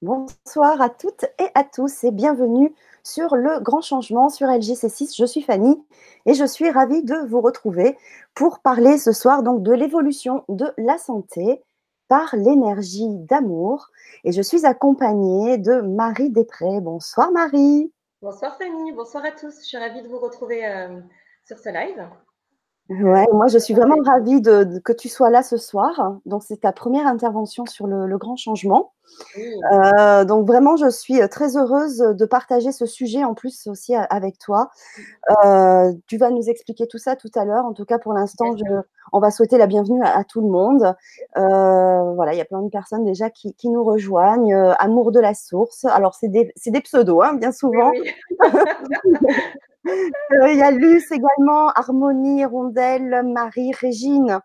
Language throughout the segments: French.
Bonsoir à toutes et à tous et bienvenue sur le grand changement sur LGC6. Je suis Fanny et je suis ravie de vous retrouver pour parler ce soir donc de l'évolution de la santé par l'énergie d'amour. Et je suis accompagnée de Marie Després. Bonsoir Marie. Bonsoir Fanny, bonsoir à tous. Je suis ravie de vous retrouver euh, sur ce live. Ouais, moi je suis vraiment ravie de, que tu sois là ce soir. Donc c'est ta première intervention sur le, grand changement. Euh, donc vraiment je suis très heureuse de partager ce sujet en plus aussi avec toi. Euh, tu vas nous expliquer tout ça tout à l'heure. En tout cas pour l'instant, on va souhaiter la bienvenue à, tout le monde. Euh, voilà, il y a plein de personnes déjà qui, nous rejoignent. Amour de la source. Alors c'est des, des, pseudos, hein, bien souvent. Euh, il y a Luce également, Harmonie, Rondelle, Marie, Régine.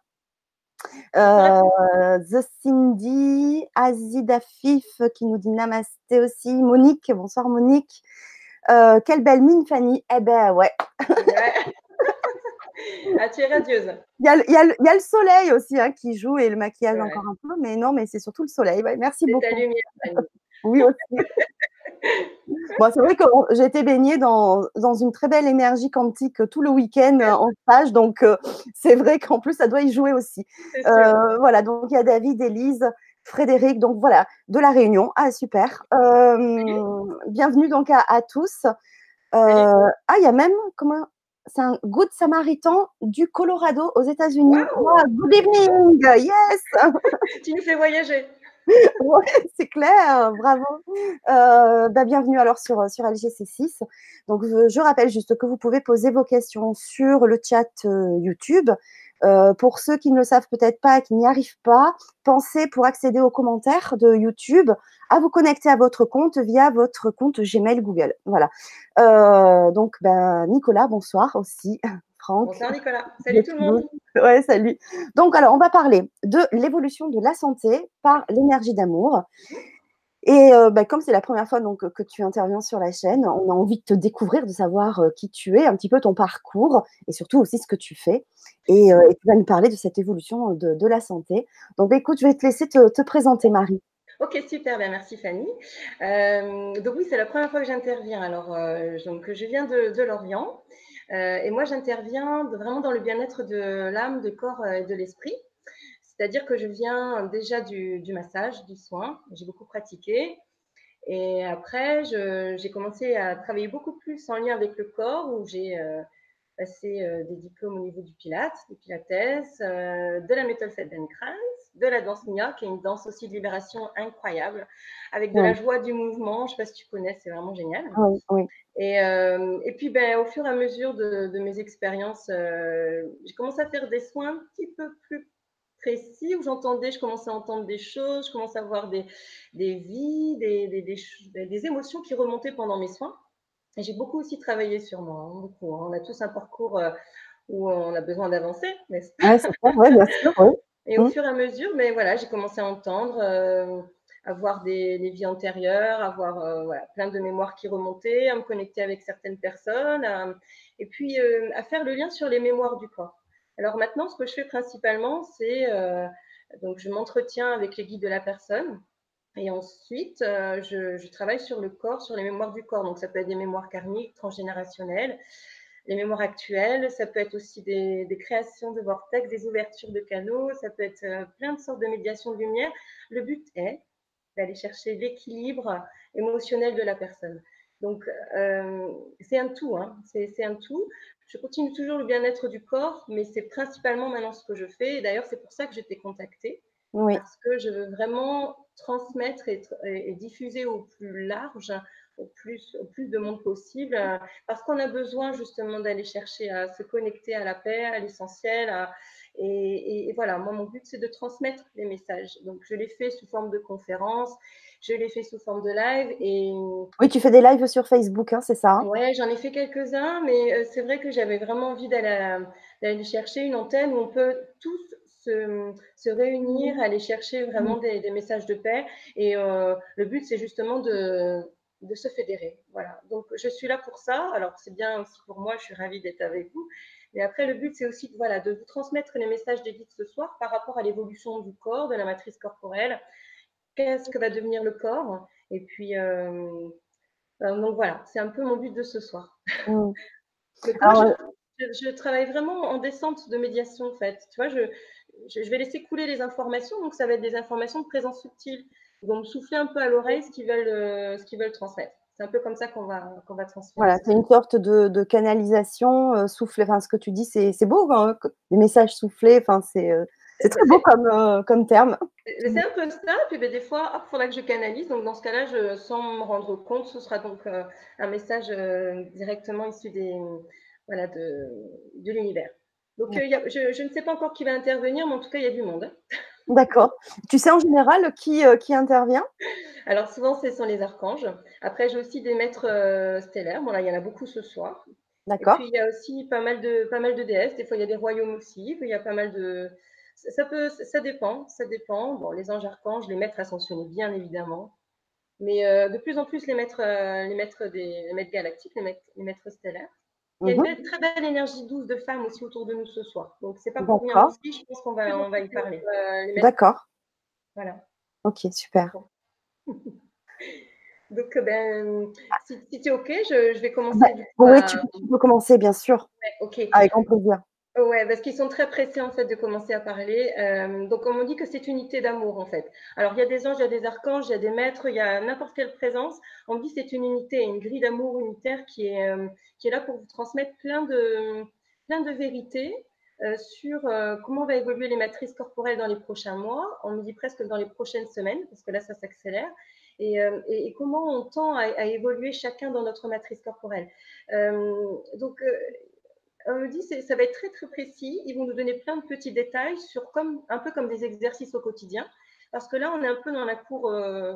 Euh, The Cindy, Azida Fif qui nous dit namasté aussi, Monique, bonsoir Monique. Euh, quelle belle mine Fanny. Eh ben ouais. ah, tu es radieuse. Il y, a, y a, le soleil aussi hein, qui joue et le maquillage encore un peu, mais non, mais c'est surtout le soleil. merci beaucoup. Ta lumière, Fanny. oui aussi. Bon, c'est vrai que j'ai été baignée dans, dans, une très belle énergie quantique tout le week-end euh, en stage, donc euh, c'est vrai qu'en plus ça doit y jouer aussi. Euh, voilà, donc il y a David, Élise, Frédéric, donc voilà, de la Réunion. Ah super. bienvenue donc à, tous. ah, il y a même comment c'est un good samaritain du Colorado aux États-Unis. good evening, yes. tu nous fais voyager. c'est clair, bravo. Euh, bah, bienvenue alors sur, sur LGC6. Donc, je, rappelle juste que vous pouvez poser vos questions sur le chat euh, YouTube. Euh, pour ceux qui ne le savent peut-être pas, qui n'y arrivent pas, pensez pour accéder aux commentaires de YouTube à vous connecter à votre compte via votre compte Gmail Google. Voilà. donc, ben, Nicolas, bonsoir aussi. Bonsoir Nicolas. Salut tout le monde. Ouais, salut. Donc, alors, on va parler de l'évolution de la santé par l'énergie d'amour. Et euh, bah, comme c'est la première fois donc, que tu interviens sur la chaîne, on a envie de te découvrir, de savoir euh, qui tu es, un petit peu ton parcours et surtout aussi ce que tu fais. Et, euh, tu vas nous parler de cette évolution de, la santé. Donc, bah, écoute, je vais te laisser te, présenter, Marie. Ok, super, bien, merci Fanny. donc oui, c'est la première fois que j'interviens. Alors, donc, je viens de, de Lorient. Euh, et moi, j'interviens vraiment dans le bien-être de l'âme, du corps et de l'esprit. C'est-à-dire que je viens déjà du, massage, du soin. J'ai beaucoup pratiqué. Et après, j'ai commencé à travailler beaucoup plus en lien avec le corps, où j'ai euh, passé euh, des diplômes au niveau du Pilates, du Pilates, de la méthode Feldenkrais, de la danse Nia, qui est une danse aussi de libération incroyable, avec de la joie du mouvement. Je ne sais pas si tu connais, c'est vraiment génial. Oui, oui. Et, euh, et, puis, ben, au fur et à mesure de, mes expériences, euh, j'ai commencé à faire des soins un petit peu plus précis, où j'entendais, je commençais à entendre des choses, je commençais à voir des, des vies, des, des, des, émotions qui remontaient pendant mes soins. J'ai beaucoup aussi travaillé sur moi, hein, beaucoup. Hein. On a tous un parcours euh, où on a besoin d'avancer, n'est-ce pas? Ouais, bien sûr, oui. Et au mmh. fur et à mesure, mais voilà, j'ai commencé à entendre, euh, à voir des, vies antérieures, à voir euh, voilà, plein de mémoires qui remontaient, à me connecter avec certaines personnes, et puis euh, à faire le lien sur les mémoires du corps. Alors maintenant, ce que je fais principalement, c'est donc je m'entretiens avec les guides de la personne. Et ensuite, je, je, travaille sur le corps, sur les mémoires du corps. Donc, ça peut être des mémoires karmiques, transgénérationnelles, les mémoires actuelles, ça peut être aussi des, créations de vortex, des ouvertures de canaux, ça peut être euh, plein de sortes de médiations de lumière. Le but est d'aller chercher l'équilibre émotionnel de la personne. Donc, euh, c'est un tout, hein. c'est un tout. Je continue toujours le bien-être du corps, mais c'est principalement maintenant ce que je fais. D'ailleurs, c'est pour ça que j'étais contactée. Parce que je veux vraiment transmettre et diffuser au plus large au plus, au plus de monde possible, euh, parce qu'on a besoin justement d'aller chercher à se connecter à la paix, à l'essentiel. Et, voilà, moi, mon but, c'est de transmettre les messages. Donc, je l'ai fait sous forme de conférence, je l'ai fait sous forme de live. Et... Oui, tu fais des lives sur Facebook, hein, c'est ça hein? Oui, j'en ai fait quelques-uns, mais euh, c'est vrai que j'avais vraiment envie d'aller chercher une antenne où on peut tous se, se, réunir, aller chercher vraiment des, des messages de paix. Et euh, le but, c'est justement de, de se fédérer. Voilà. Donc, je suis là pour ça. Alors, c'est bien aussi pour moi, je suis ravie d'être avec vous. Mais après, le but, c'est aussi voilà, de vous transmettre les messages des ce soir par rapport à l'évolution du corps, de la matrice corporelle. Qu'est-ce que va devenir le corps? Et puis, donc voilà, c'est un peu mon but de ce soir. Mmh. je, travaille vraiment en descente de médiation, en fait. Tu vois, je, je, vais laisser couler les informations, donc ça va être des informations de présence subtile. Ils vont me souffler un peu à l'oreille ce qu'ils veulent, ce qu'ils veulent transmettre. C'est un peu comme ça qu'on va, qu'on va transmettre. Voilà, c'est une sorte de, de canalisation euh, soufflée. Enfin, ce que tu dis, c'est beau, hein, les messages soufflés. Enfin, c'est euh, très beau comme, euh, comme terme. C'est un peu ça. Puis ben, des fois, il faudra que je canalise. Donc, dans ce cas-là, je, sans me rendre compte, ce sera donc un message directement issu des, voilà, de, de l'univers. Donc, je, je, ne sais pas encore qui va intervenir, mais en tout cas, il y a du monde. Hein. D'accord. Tu sais en général qui, euh, qui intervient? Alors souvent, ce sont les archanges. Après, j'ai aussi des maîtres euh, stellaires. Bon, là, il y en a beaucoup ce soir. D'accord. Et puis, il y a aussi pas mal, de, pas mal de déesses. Des fois, il y a des royaumes aussi. Il y a pas mal de... Ça, peut, ça dépend, ça dépend. Bon, les anges archanges, les maîtres ascensionnés, bien évidemment. Mais euh, de plus en plus, les maîtres, les maîtres, des, les maîtres galactiques, les les maîtres stellaires. Il y a une mhm. très belle énergie douce de femmes aussi autour de nous ce soir. Donc, c'est pas pour rien aussi, je pense qu'on va, on va y parler. Euh, D'accord. Voilà. Ok, super. Donc, ben, si, tu es OK, je, vais commencer. du coup, oui, tu, peux commencer, bien sûr. ok. Avec grand plaisir. Ouais, parce qu'ils sont très pressés en fait de commencer à parler. Euh, donc on dit que c'est unité d'amour en fait. Alors il y a des anges, il y a des archanges, il y a des maîtres, il y a n'importe quelle présence. On dit c'est une unité, une grille d'amour unitaire qui est euh, qui est là pour vous transmettre plein de plein de vérités euh, sur comment va évoluer les matrices corporelles dans les prochains mois. On dit presque dans les prochaines semaines parce que là ça s'accélère. Et, et, comment on tend à, à, évoluer chacun dans notre matrice corporelle. donc on me dit ça va être très très précis. Ils vont nous donner plein de petits détails sur comme un peu comme des exercices au quotidien, parce que là on est un peu dans la cour, euh,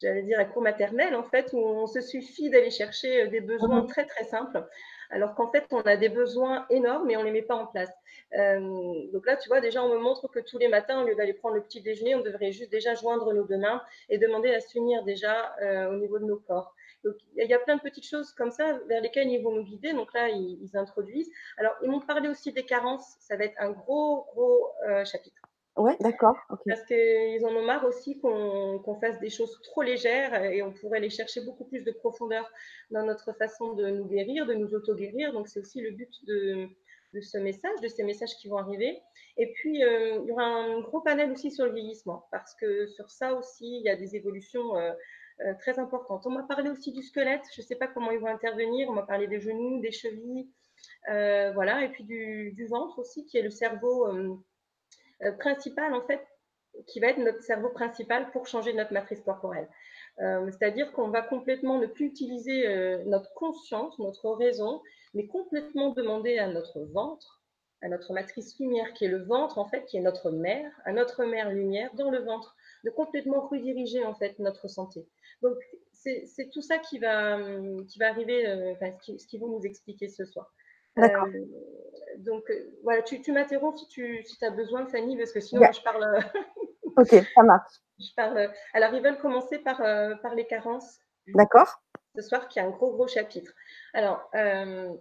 j'allais dire la cour maternelle en fait, où on se suffit d'aller chercher euh, des besoins mhm. très très simples, alors qu'en fait on a des besoins énormes et on les met pas en place. Euh, donc là tu vois déjà on me montre que tous les matins au lieu d'aller prendre le petit déjeuner, on devrait juste déjà joindre nos deux mains et demander à s'unir déjà au niveau de nos corps. Donc, il y a plein de petites choses comme ça vers lesquelles ils vont nous guider. Donc là, ils, introduisent. Alors, ils m'ont parlé aussi des carences. Ça va être un gros, gros euh, chapitre. Ouais, d'accord. Parce qu'ils en ont marre aussi qu'on fasse des choses trop légères et on pourrait aller chercher beaucoup plus de profondeur dans notre façon de nous guérir, de nous auto-guérir. Donc, c'est aussi le but de, de, ce message, de ces messages qui vont arriver. Et puis, euh, il y aura un gros panel aussi sur le vieillissement parce que sur ça aussi, il y a des évolutions. Euh, très importante. On m'a parlé aussi du squelette, je ne sais pas comment ils vont intervenir, on m'a parlé des genoux, des chevilles, euh, voilà, et puis du, ventre aussi, qui est le cerveau euh, principal, en fait, qui va être notre cerveau principal pour changer notre matrice corporelle. C'est-à-dire qu'on va complètement ne plus utiliser notre conscience, notre raison, mais complètement demander à notre ventre, à notre matrice lumière, qui est le ventre, en fait, qui est notre mère, à notre mère lumière dans le ventre, de complètement rediriger, en fait, notre santé. Donc, c'est tout ça qui va, qui va arriver, euh, ce qu'ils vont nous expliquer ce soir. D'accord. Euh, donc, euh, voilà, tu, tu m'interromps si tu si as besoin, Fanny, parce que sinon, je parle. ok, ça marche. Je parle. Alors, ils veulent commencer par, par les carences. D'accord. Ce soir, qui est un gros, gros chapitre. Alors,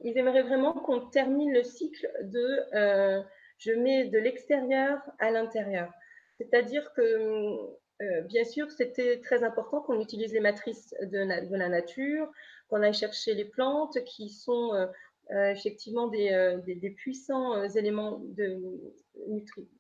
ils aimeraient vraiment qu'on termine le cycle de je mets de l'extérieur à l'intérieur. C'est-à-dire que euh, bien sûr, c'était très important qu'on utilise les matrices de, la nature, qu'on aille chercher les plantes qui sont euh, euh, effectivement des, puissants éléments de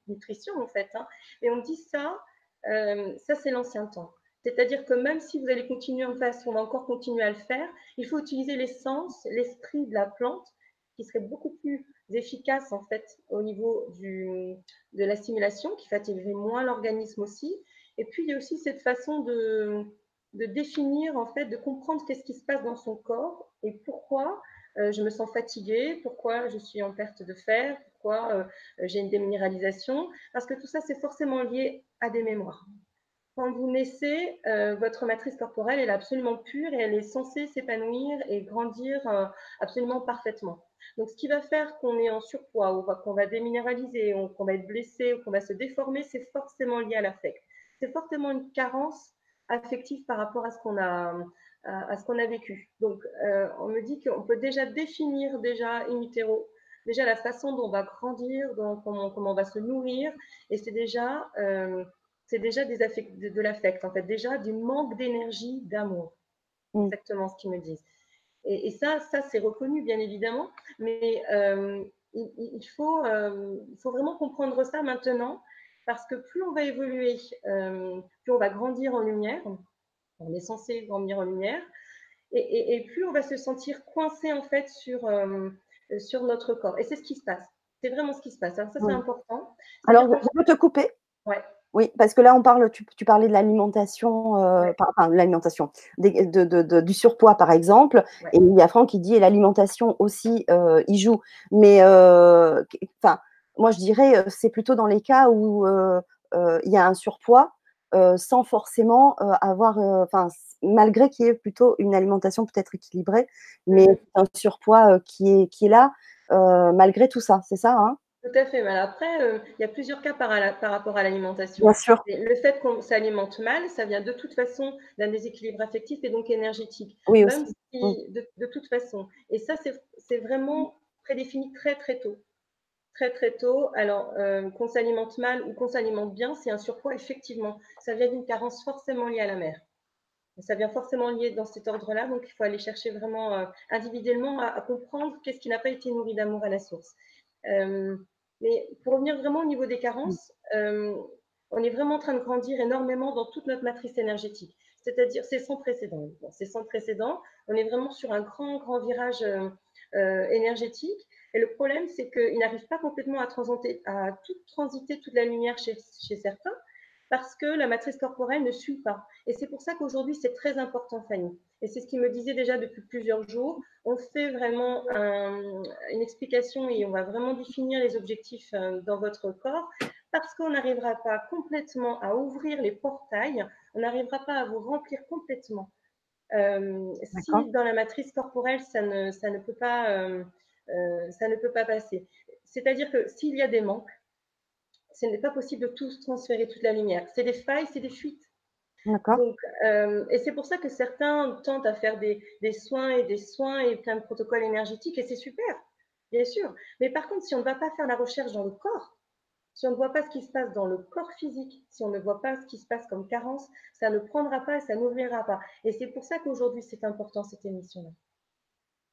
nutrition en fait. Hein. Et on dit ça, ça c'est l'ancien temps. C'est-à-dire que même si vous allez continuer en face, on va encore continuer à le faire, il faut utiliser l'essence, l'esprit de la plante qui serait beaucoup plus efficace en fait au niveau de l'assimilation, qui fatiguerait moins l'organisme aussi, et puis, il y a aussi cette façon de, définir, en fait, de comprendre qu'est-ce qui se passe dans son corps et pourquoi euh, je me sens fatiguée, pourquoi je suis en perte de fer, pourquoi euh, j'ai une déminéralisation, parce que tout ça, c'est forcément lié à des mémoires. Quand vous naissez, euh, votre matrice corporelle, elle est absolument pure et elle est censée s'épanouir et grandir absolument parfaitement. Donc, ce qui va faire qu'on est en surpoids ou qu'on va déminéraliser, ou qu'on va être blessé ou qu'on va se déformer, c'est forcément lié à l'affect c'est fortement une carence affective par rapport à ce qu'on a, a vécu. Donc, euh, on me dit qu'on peut déjà définir déjà in utero, déjà la façon dont on va grandir, comment, comment on va se nourrir, et c'est déjà euh, c'est déjà des de, l'affect, en fait, déjà du manque d'énergie, d'amour. Mm. Exactement ce qu'ils me disent. Et, ça, ça c'est reconnu, bien évidemment, mais euh, il, faut, euh, il faut vraiment comprendre ça maintenant, parce que plus on va évoluer, euh, plus on va grandir en lumière, on est censé grandir en lumière, et, plus on va se sentir coincé en fait sur, sur notre corps. Et c'est ce qui se passe. C'est vraiment ce qui se passe. Alors ça, c'est important. Alors, je peux te couper Ouais. Oui, parce que là, on parle, tu, parlais de l'alimentation, euh, enfin, l'alimentation, du surpoids, par exemple. Et il y a Franck qui dit, et l'alimentation aussi, euh, il joue. Mais, euh, enfin, moi, je dirais, c'est plutôt dans les cas où il y a un surpoids, sans forcément avoir, enfin, malgré qu'il y ait plutôt une alimentation peut-être équilibrée, mais mmh un surpoids qui, est, qui est là, malgré tout ça, c'est ça hein? Tout à fait. Mais après, euh, il y a plusieurs cas par, rapport à l'alimentation. Bien sûr. le fait qu'on s'alimente mal, ça vient de toute façon d'un déséquilibre affectif et donc énergétique. Oui, aussi. Mm. de, toute façon. Et ça, c'est vraiment prédéfini très, très tôt. Très, très tôt. Alors, euh, qu'on s'alimente mal ou qu'on s'alimente bien, c'est un surpoids, effectivement. Ça vient d'une carence forcément liée à la mère. Ça vient forcément lié dans cet ordre-là, donc il faut aller chercher vraiment euh, individuellement à, comprendre qu'est-ce qui n'a pas été nourri d'amour à la source. Mais pour revenir vraiment au niveau des carences, euh, on est vraiment en train de grandir énormément dans toute notre matrice énergétique. C'est-à-dire, c'est sans précédent. c'est sans précédent. On est vraiment sur un grand, grand virage euh, euh, énergétique. Et le problème, c'est qu'il n'arrive pas complètement à, transiter, à tout transiter toute la lumière chez certains parce que la matrice corporelle ne suit pas. Et c'est pour ça qu'aujourd'hui, c'est très important, Fanny. Et c'est ce qu'il me disait déjà depuis plusieurs jours. On fait vraiment une explication et on va vraiment définir les objectifs euh, dans votre corps parce qu'on n'arrivera pas complètement à ouvrir les portails, on n'arrivera pas à vous remplir complètement. Euh, si dans la matrice corporelle, ça ne, ça ne, peut, pas, euh, ça ne peut pas passer. C'est-à-dire que s'il y a des manques, ce n'est pas possible de tous transférer toute la lumière. C'est des failles, c'est des fuites. D'accord. Euh, et c'est pour ça que certains tentent à faire des, soins et des soins et plein de protocoles énergétiques, et c'est super, bien sûr. Mais par contre, si on ne va pas faire la recherche dans le corps, si on ne voit pas ce qui se passe dans le corps physique, si on ne voit pas ce qui se passe comme carence, ça ne prendra pas et ça n'ouvrira pas. Et c'est pour ça qu'aujourd'hui, c'est important cette émission-là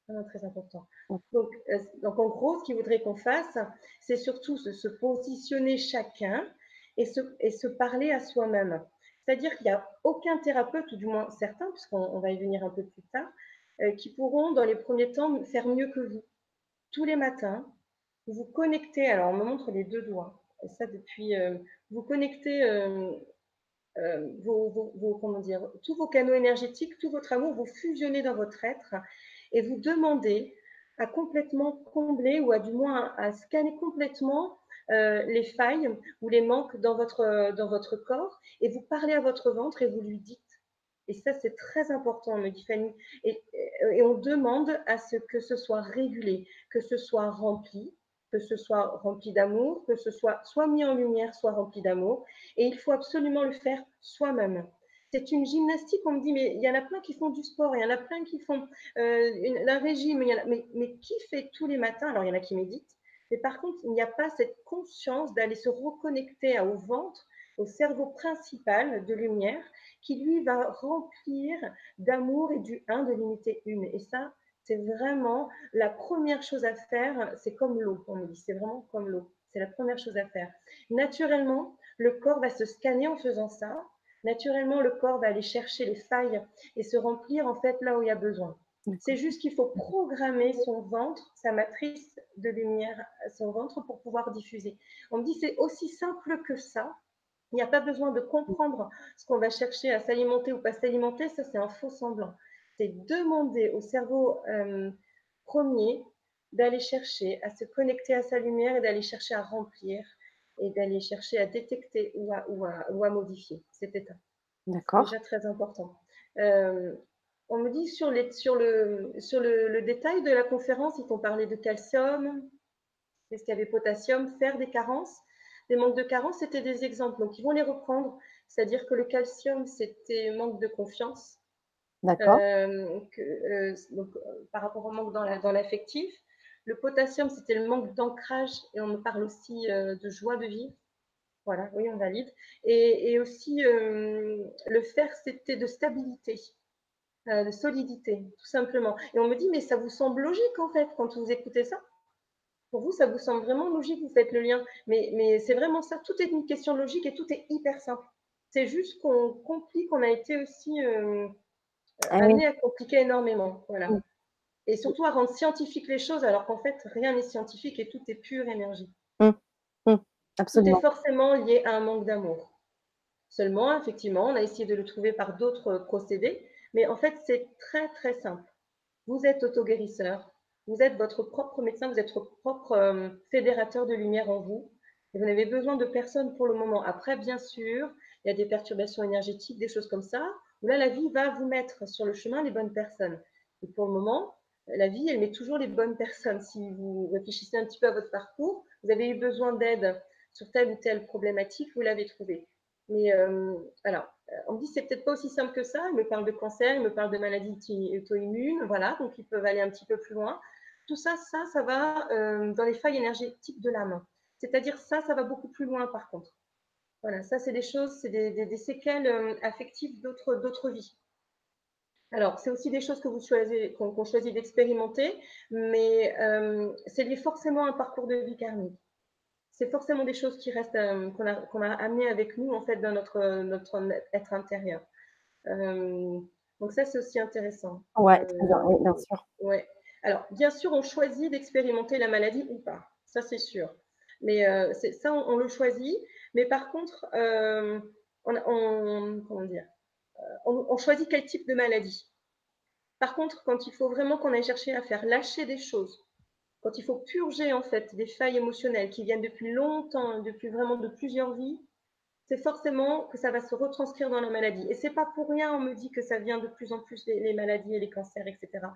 vraiment très important. Donc, euh, donc, en gros, ce qu'il voudrait qu'on fasse, c'est surtout se, positionner chacun et se, et se parler à soi-même. C'est-à-dire qu'il n'y a aucun thérapeute, ou du moins certains, puisqu'on va y venir un peu plus tard, euh, qui pourront, dans les premiers temps, faire mieux que vous. Tous les matins, vous vous connectez, alors on me montre les deux doigts, et ça depuis, euh, vous connectez vos, vos, comment dire, tous vos canaux énergétiques, tout votre amour, vous fusionnez dans votre être et vous demandez à complètement combler ou à du moins à scanner complètement euh, les failles ou les manques dans votre, dans votre corps et vous parlez à votre ventre et vous lui dites. Et ça, c'est très important, me dit Fanny. Et, et, on demande à ce que ce soit régulé, que ce soit rempli, que ce soit rempli d'amour, que ce soit soit mis en lumière, soit rempli d'amour. Et il faut absolument le faire soi-même c'est une gymnastique. On me dit, mais il y en a plein qui font du sport, il y en a plein qui font euh, un régime, mais, mais, qui fait tous les matins? Alors, il y en a qui méditent, mais par contre, il n'y a pas cette conscience d'aller se reconnecter au ventre, au cerveau principal de lumière, qui lui va remplir d'amour et du 1 de l'unité 1. Et ça, c'est vraiment la première chose à faire. C'est comme l'eau, on me dit, c'est vraiment comme l'eau. C'est la première chose à faire. Naturellement, le corps va se scanner en faisant ça naturellement, le corps va aller chercher les failles et se remplir en fait là où il y a besoin. C'est juste qu'il faut programmer son ventre, sa matrice de lumière, son ventre pour pouvoir diffuser. On me dit c'est aussi simple que ça. Il n'y a pas besoin de comprendre ce qu'on va chercher à s'alimenter ou pas s'alimenter. Ça, c'est un faux semblant. C'est demander au cerveau euh, premier d'aller chercher à se connecter à sa lumière et d'aller chercher à remplir et d'aller chercher à détecter ou à, ou à, modifier cet état. D'accord. C'est déjà très important. Euh, on me dit sur, les, sur, le, sur le, détail de la conférence, ils t'ont parlé de calcium, est-ce qu'il y avait potassium, faire des carences. Des manques de carences, c'était des exemples. Donc, ils vont les reprendre. C'est-à-dire que le calcium, c'était manque de confiance. D'accord. Euh, euh, donc, par rapport au manque dans l'affectif. Le potassium, c'était le manque d'ancrage et on me parle aussi euh, de joie de vivre. Voilà, oui, on valide. Et, aussi, le faire, c'était de stabilité, de solidité, tout simplement. Et on me dit, mais ça vous semble logique, en fait, quand vous écoutez ça Pour vous, ça vous semble vraiment logique, vous faites le lien. Mais, mais c'est vraiment ça, tout est une question de logique et tout est hyper simple. C'est juste qu'on complique, on a été aussi ah amené à compliquer énormément. Voilà. Et surtout à rendre scientifique les choses, alors qu'en fait, rien n'est scientifique et tout est pure énergie. Mmh. Mmh. Absolument. Tout est forcément lié à un manque d'amour. Seulement, effectivement, on a essayé de le trouver par d'autres procédés, mais en fait, c'est très, très simple. Vous êtes autoguérisseur, vous êtes votre propre médecin, vous êtes votre propre euh, fédérateur de lumière en vous, et vous n'avez besoin de personne pour le moment. Après, bien sûr, il y a des perturbations énergétiques, des choses comme ça, où là, la vie va vous mettre sur le chemin les bonnes personnes. Et pour le moment, la vie, elle met toujours les bonnes personnes. Si vous réfléchissez un petit peu à votre parcours, vous avez eu besoin d'aide sur telle ou telle problématique, vous l'avez trouvé. Mais euh, alors, euh, on me dit c'est peut-être pas aussi simple que ça. Il me parle de cancer, il me parle de maladies auto-immunes, voilà, donc ils peuvent aller un petit peu plus loin. Tout ça, ça, ça va euh, dans les failles énergétiques de l'âme. C'est-à-dire ça, ça va beaucoup plus loin par contre. Voilà, ça c'est des choses, c'est des, séquelles affectives d'autres vies. Alors, c'est aussi des choses que vous choisissez, qu'on choisit d'expérimenter, mais c'est lié forcément à un parcours de vie karmique c'est forcément des choses qui restent, euh, qu'on a, amenées avec nous, en fait, dans notre, notre être intérieur. Euh, donc ça, c'est aussi intéressant. Ouais, euh, oui, bien sûr. Ouais. Alors, bien sûr, on choisit d'expérimenter la maladie ou pas, ça c'est sûr. Mais ça, on, le choisit. Mais par contre, on, on, comment dire, on, on, choisit quel type de maladie. Par contre, quand il faut vraiment qu'on aille chercher à faire lâcher des choses, quand il faut purger en fait des failles émotionnelles qui viennent depuis longtemps, depuis vraiment de plusieurs vies, c'est forcément que ça va se retranscrire dans la maladie. Et c'est pas pour rien, on me dit que ça vient de plus en plus les, maladies et les cancers, etc.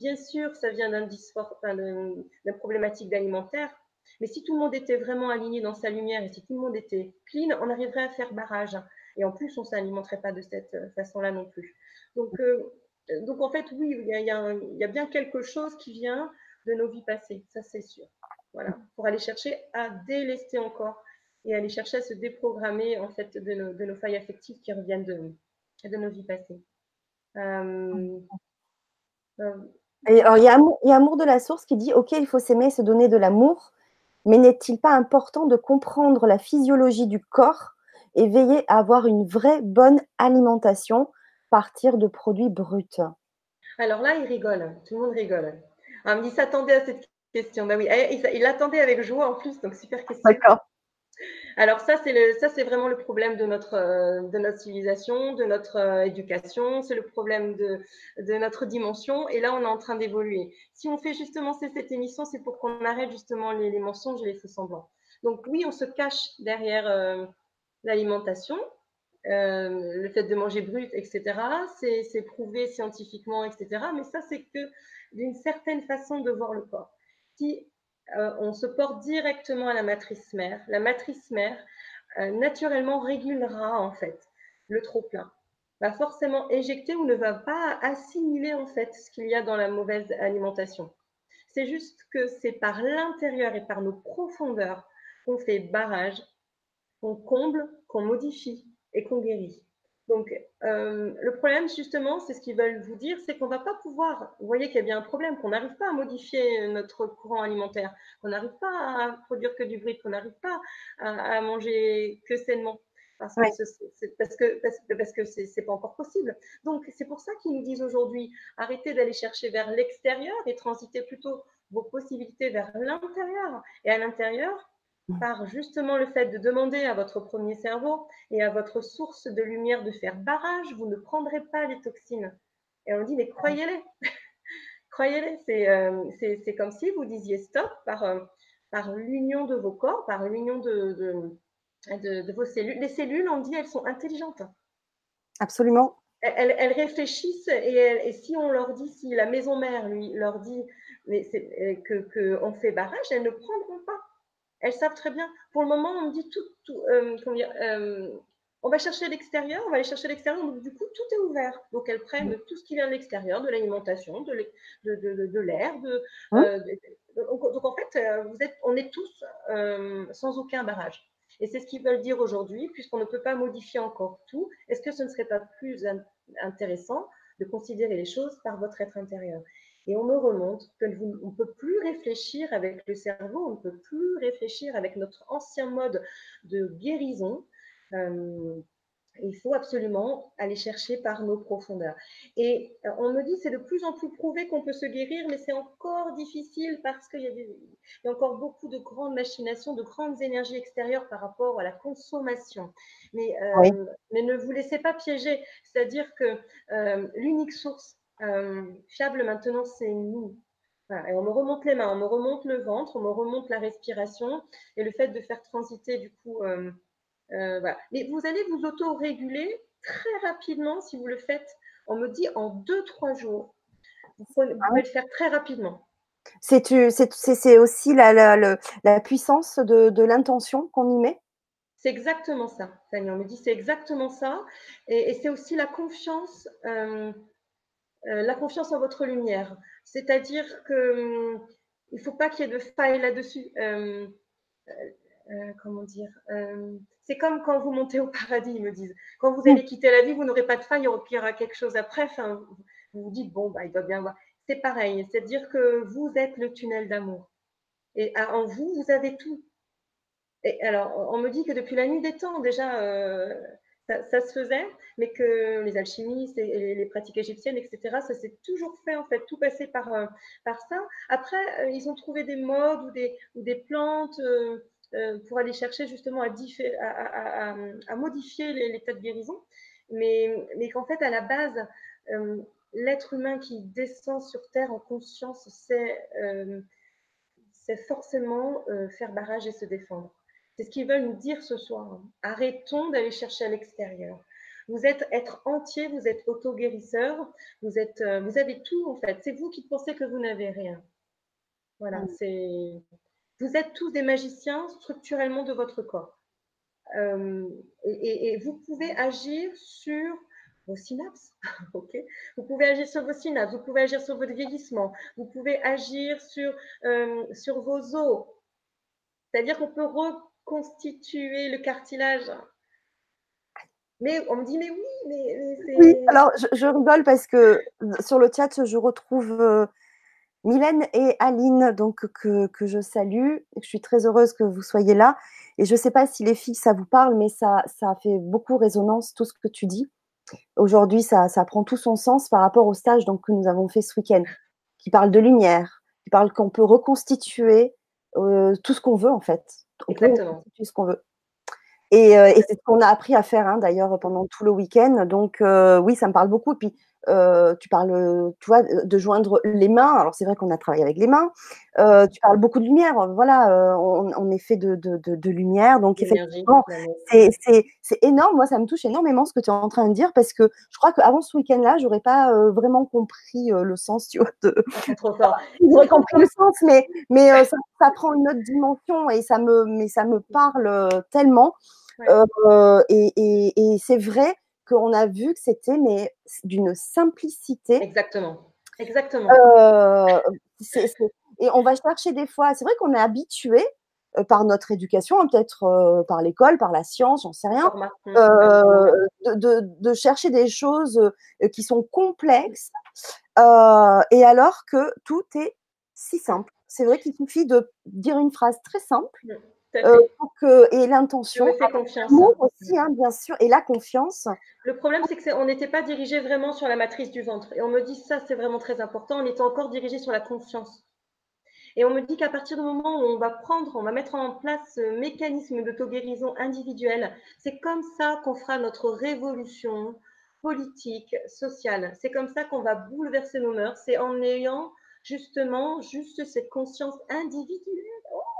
Bien sûr, ça vient d'un d'une problématique alimentaire, mais si tout le monde était vraiment aligné dans sa lumière et si tout le monde était clean, on arriverait à faire barrage. Et en plus, on ne s'alimenterait pas de cette façon-là non plus. Donc, euh, donc en fait, oui, il y, a, il y a bien quelque chose qui vient de nos vies passées, ça c'est sûr. Voilà, pour aller chercher à délester encore et aller chercher à se déprogrammer en fait de nos, de nos failles affectives qui reviennent de, de nos vies passées. Euh, euh, et alors, il y, a amour, il y a Amour de la Source qui dit Ok, il faut s'aimer, se donner de l'amour, mais n'est-il pas important de comprendre la physiologie du corps et veiller à avoir une vraie bonne alimentation, partir de produits bruts Alors là, il rigole, tout le monde rigole. Ah, il s'attendait à cette question. Bah oui, eh, il l'attendait avec joie en plus, donc super question. D'accord. Alors ça, c'est le, ça c'est vraiment le problème de notre, euh, de notre civilisation, de notre euh, éducation, c'est le problème de, de notre dimension. Et là, on est en train d'évoluer. Si on fait justement cette émission, c'est pour qu'on arrête justement les, les, mensonges et les faux semblants. Donc oui, on se cache derrière euh, l'alimentation, le fait de manger brut, etc. C'est prouvé scientifiquement, etc. Mais ça, c'est que d'une certaine façon de voir le corps. Si euh, on se porte directement à la matrice mère, la matrice mère euh, naturellement régulera en fait le trop plein, va forcément éjecter ou ne va pas assimiler en fait ce qu'il y a dans la mauvaise alimentation. C'est juste que c'est par l'intérieur et par nos profondeurs qu'on fait barrage, qu'on comble, qu'on modifie et qu'on guérit. Donc, euh, le problème, justement, c'est ce qu'ils veulent vous dire, c'est qu'on ne va pas pouvoir, vous voyez qu'il y a bien un problème, qu'on n'arrive pas à modifier notre courant alimentaire, qu'on n'arrive pas à produire que du bruit, qu'on n'arrive pas à, manger que sainement. Parce que c'est parce que parce, que c'est pas encore possible. Donc c'est pour ça qu'ils nous disent aujourd'hui arrêtez d'aller chercher vers l'extérieur et transiter plutôt vos possibilités vers l'intérieur. Et à l'intérieur, par justement le fait de demander à votre premier cerveau et à votre source de lumière de faire barrage, vous ne prendrez pas les toxines. Et on dit, mais croyez-les, croyez-les, euh, c'est comme si vous disiez stop par, euh, par l'union de vos corps, par l'union de, de, de, vos cellules. Les cellules, on dit, elles sont intelligentes. Absolument. Elles, réfléchissent et, et, si on leur dit, si la maison mère lui leur dit mais que qu'on fait barrage, elles ne prendront pas elles savent très bien. Pour le moment, on me dit tout, tout euh, euh, on va chercher à l'extérieur, on va aller chercher à l'extérieur, donc du coup, tout est ouvert. Donc, elles prennent mm. tout ce qui vient de l'extérieur, de l'alimentation, de l'air, de, hein euh, donc, en fait, vous êtes, on est tous sans aucun barrage. Et c'est ce qu'ils veulent dire aujourd'hui, puisqu'on ne peut pas modifier encore tout. Est-ce que ce ne serait pas plus intéressant de considérer les choses par votre être intérieur? Et on me remonte qu'on ne peut plus réfléchir avec le cerveau, on ne peut plus réfléchir avec notre ancien mode de guérison. Euh, il faut absolument aller chercher par nos profondeurs. Et euh, on me dit, c'est de plus en plus prouvé qu'on peut se guérir, mais c'est encore difficile parce qu'il y, a encore beaucoup de grandes machinations, de grandes énergies extérieures par rapport à la consommation. Mais, euh, mais ne vous laissez pas piéger. C'est-à-dire que euh, l'unique source fiable maintenant, c'est nous. Et on me remonte les mains, on me remonte le ventre, on me remonte la respiration et le fait de faire transiter du coup euh, Mais vous allez vous auto-réguler très rapidement si vous le faites. On me dit en 2-3 jours. Vous pouvez, ah le faire très rapidement. C'est aussi la, la, puissance de, l'intention qu'on y met? C'est exactement ça, Fanny. On me dit c'est exactement ça. Et, c'est aussi la confiance, euh, euh, la confiance en votre lumière. C'est-à-dire qu'il hum, ne faut pas qu'il y ait de faille là-dessus. comment dire c'est comme quand vous montez au paradis, ils me disent. Quand vous allez quitter la vie, vous n'aurez pas de faille, il y aura quelque chose après. Vous vous dites, bon, bah, il doit bien voir. C'est pareil, c'est-à-dire que vous êtes le tunnel d'amour. Et en vous, vous avez tout. Et alors, on me dit que depuis la nuit des temps, déjà, ça, se faisait, mais que les alchimistes et les, pratiques égyptiennes, etc., ça s'est toujours fait, en fait, tout passé par, euh, par ça. Après, euh, ils ont trouvé des modes ou des, ou des plantes. Euh, pour aller chercher justement à, à, modifier l'état de guérison, mais, mais qu'en fait, à la base, l'être humain qui descend sur Terre en conscience, c'est euh, forcément faire barrage et se défendre. C'est ce qu'ils veulent nous dire ce soir. Arrêtons d'aller chercher à l'extérieur. Vous êtes être entier, vous êtes auto-guérisseur, vous, êtes, vous avez tout en fait. C'est vous qui pensez que vous n'avez rien. Voilà, mm. c'est vous êtes tous des magiciens structurellement de votre corps. Euh, et, vous pouvez agir sur vos synapses, ok? Vous pouvez agir sur vos synapses, vous pouvez agir sur votre vieillissement, vous pouvez agir sur, euh, sur vos os. C'est-à-dire qu'on peut reconstituer le cartilage. Mais on me dit, mais oui, mais, Oui, alors je, rigole parce que sur le chat, je retrouve euh, Mylène et Aline, donc que, je salue. Je suis très heureuse que vous soyez là. Et je ne sais pas si les filles, ça vous parle, mais ça, ça fait beaucoup résonance, tout ce que tu dis. Aujourd'hui, ça, ça prend tout son sens par rapport au stage donc, que nous avons fait ce week-end, qui parle de lumière, qui parle qu'on peut reconstituer euh, tout ce qu'on veut, en fait. On peut reconstituer ce qu'on veut. Et, euh, et c'est ce qu'on a appris à faire, hein, d'ailleurs, pendant tout le week-end. Donc, euh, oui, ça me parle beaucoup. Puis, euh, tu parles, tu vois, de joindre les mains. Alors c'est vrai qu'on a travaillé avec les mains. Euh, tu parles beaucoup de lumière. Voilà, euh, on, est fait de, de, de, lumière. Donc effectivement, c'est énorme. Moi, ça me touche énormément ce que tu es en train de dire parce que je crois qu'avant ce week-end-là, j'aurais pas vraiment compris le sens, tu vois. De... Trop fort. J'aurais compris le sens, mais mais ça, ça, prend une autre dimension et ça me mais ça me parle tellement. et, et, et c'est vrai qu'on a vu que c'était mais d'une simplicité. Exactement. Exactement. Euh, et on va chercher des fois, c'est vrai qu'on est habitué euh, par notre éducation, hein, peut-être euh, par l'école, par la science, j'en sais rien, de, chercher des choses qui sont complexes, et alors que tout est si simple. C'est vrai qu'il suffit de dire une phrase très simple Euh, que, et l'intention. aussi, hein, bien sûr, et la confiance. Le problème, c'est qu'on n'était pas dirigé vraiment sur la matrice du ventre. Et on me dit ça, c'est vraiment très important. On était encore dirigé sur la confiance. Et on me dit qu'à partir du moment où on va prendre, on va mettre en place ce mécanisme d'auto-guérison individuelle, c'est comme ça qu'on fera notre révolution politique, sociale. C'est comme ça qu'on va bouleverser nos mœurs. C'est en ayant justement juste cette conscience individuelle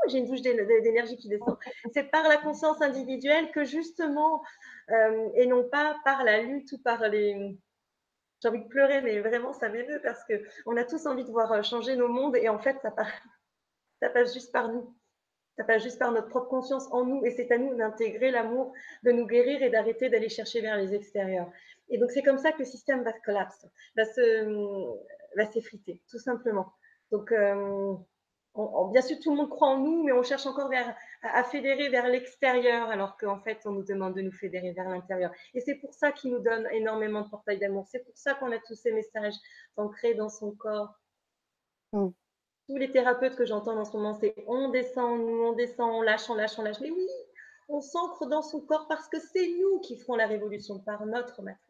j'ai une douche d'énergie qui descend. C'est par la conscience individuelle que justement, euh, et non pas par la lutte ou par les... J'ai envie de pleurer, mais vraiment, ça m'émeut parce qu'on a tous envie de voir euh, changer nos mondes et en fait, ça, passe juste par nous. Ça passe juste par notre propre conscience en nous et c'est à nous d'intégrer l'amour, de nous guérir et d'arrêter d'aller chercher vers les extérieurs. Et donc, c'est comme ça que le système va se collapser, va s'effriter, tout simplement. Donc, euh, bien sûr, tout le monde croit en nous, mais on cherche encore vers, à, fédérer vers l'extérieur, alors qu'en fait, on nous demande de nous fédérer vers l'intérieur. Et c'est pour ça qu'il nous donne énormément de portails d'amour. C'est pour ça qu'on a tous ces messages ancrés dans son corps. Mm. Tous les thérapeutes que j'entends en ce moment, c'est on descend, nous, on descend, on lâche, on lâche, on lâche. Mais oui, on s'ancre dans son corps parce que c'est nous qui ferons la révolution par notre matrice.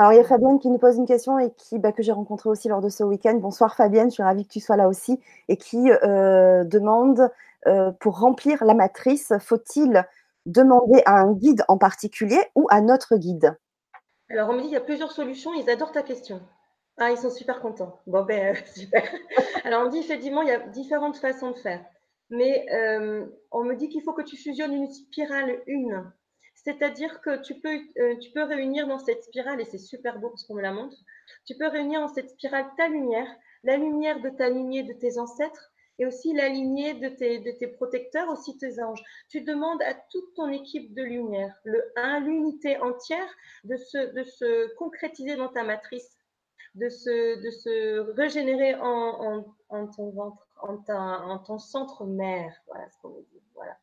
Alors, il y a Fabienne qui nous pose une question et qui, bah, que j'ai rencontrée aussi lors de ce week-end. Bonsoir Fabienne, je suis ravie que tu sois là aussi. Et qui euh, demande, euh, pour remplir la matrice, faut-il demander à un guide en particulier ou à notre guide? Alors, on me dit qu'il y a plusieurs solutions. Ils adorent ta question. Ah, ils sont super contents. Bon, ben, super. Alors, on dit effectivement, il y a différentes façons de faire. Mais euh, on me dit qu'il faut que tu fusionnes une spirale une c'est-à-dire que tu peux, euh, tu peux réunir dans cette spirale, et c'est super beau parce qu'on me la montre, tu peux réunir dans cette spirale ta lumière, la lumière de ta lignée, de tes ancêtres, et aussi la lignée de tes, protecteurs, aussi tes anges. Tu demandes à toute ton équipe de lumière, le 1, l'unité entière, de se, concrétiser dans ta matrice, de se, régénérer en, ton centre mère. Voilà ce qu'on dit. Voilà.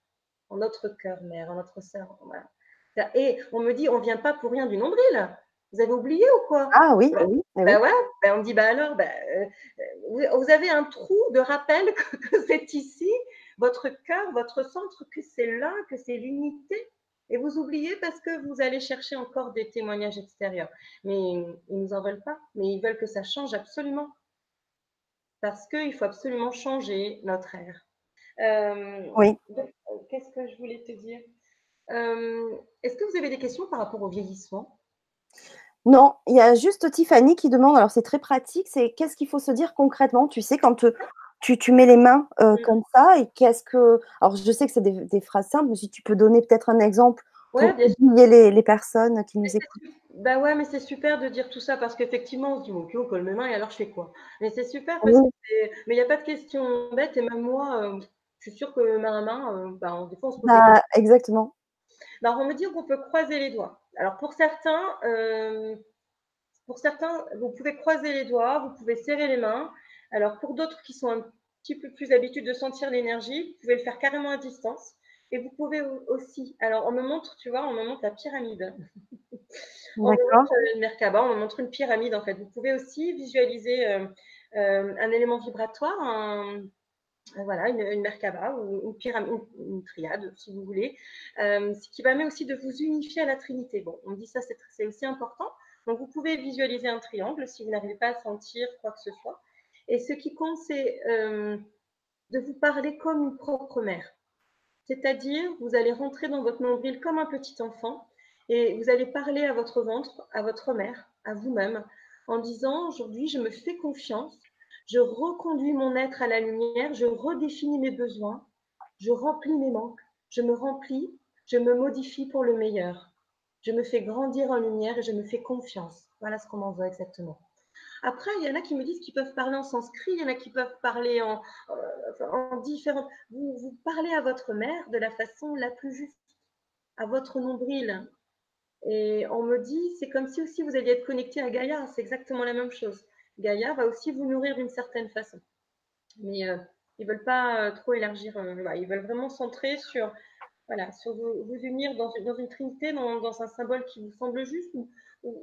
En notre cœur mère, en notre sœur. Voilà. Et on me dit, on vient pas pour rien du nombril. Vous avez oublié ou quoi? Ah oui, bah, oui. Bah ouais, bah, on me dit, bah alors, bah, euh, vous avez un trou de rappel que, c'est ici, votre cœur, votre centre, que c'est là, que c'est l'unité. Et vous oubliez parce que vous allez chercher encore des témoignages extérieurs. Mais ils ne nous en veulent pas, mais ils veulent que ça change absolument. Parce qu'il faut absolument changer notre ère. Euh, oui. Qu'est-ce que je voulais te dire? euh, est-ce que vous avez des questions par rapport au vieillissement? Non, il y a juste Tiffany qui demande, alors c'est très pratique, c'est qu'est-ce qu'il faut se dire concrètement, tu sais, quand tu, tu mets les mains euh, mmh. comme ça, et qu'est-ce que... Alors je sais que c'est des, phrases simples, mais si tu peux donner peut-être un exemple pour ouais, les, les, personnes qui nous écoutent. Bah ouais, mais c'est super de dire tout ça parce qu'effectivement, on se dit, bon, ok, on colle mes mains et alors je fais quoi? Mais c'est super parce que mais il n'y a pas de question bête et même moi, euh, je suis sûre que main à main, bah, des fois on se pose bah, Exactement. Alors, on me dit qu'on peut croiser les doigts. Alors, pour certains, euh, pour certains, vous pouvez croiser les doigts, vous pouvez serrer les mains. Alors, pour d'autres qui sont un petit peu plus habitués de sentir l'énergie, vous pouvez le faire carrément à distance. Et vous pouvez aussi, alors on me montre, tu vois, on me montre la pyramide. on me montre une Merkaba, on me montre une pyramide en fait. Vous pouvez aussi visualiser euh, euh, un élément vibratoire, un, voilà, une, une Merkaba ou une pyramide, une, triade, si vous voulez, euh, ce qui permet aussi de vous unifier à la Trinité. Bon, on dit ça, c'est aussi important. Donc, vous pouvez visualiser un triangle si vous n'arrivez pas à sentir quoi que ce soit. Et ce qui compte, c'est euh, de vous parler comme une propre mère. C'est-à-dire, vous allez rentrer dans votre nombril comme un petit enfant et vous allez parler à votre ventre, à votre mère, à vous-même, en disant, aujourd'hui, je me fais confiance je reconduis mon être à la lumière, je redéfinis mes besoins, je remplis mes manques, je me remplis, je me modifie pour le meilleur. Je me fais grandir en lumière et je me fais confiance. Voilà ce qu'on envoie exactement. Après, il y en a qui me disent qu'ils peuvent parler en sanskrit, il y en a qui peuvent parler en, euh, en différentes. Vous, vous parlez à votre mère de la façon la plus juste, à votre nombril. Et on me dit, c'est comme si aussi vous alliez être connecté à Gaïa, c'est exactement la même chose. Gaïa va aussi vous nourrir d'une certaine façon. Mais euh, ils ne veulent pas euh, trop élargir, euh, ils veulent vraiment centrer sur, voilà, sur vous, unir dans une, trinité, dans, un symbole qui vous semble juste, ou,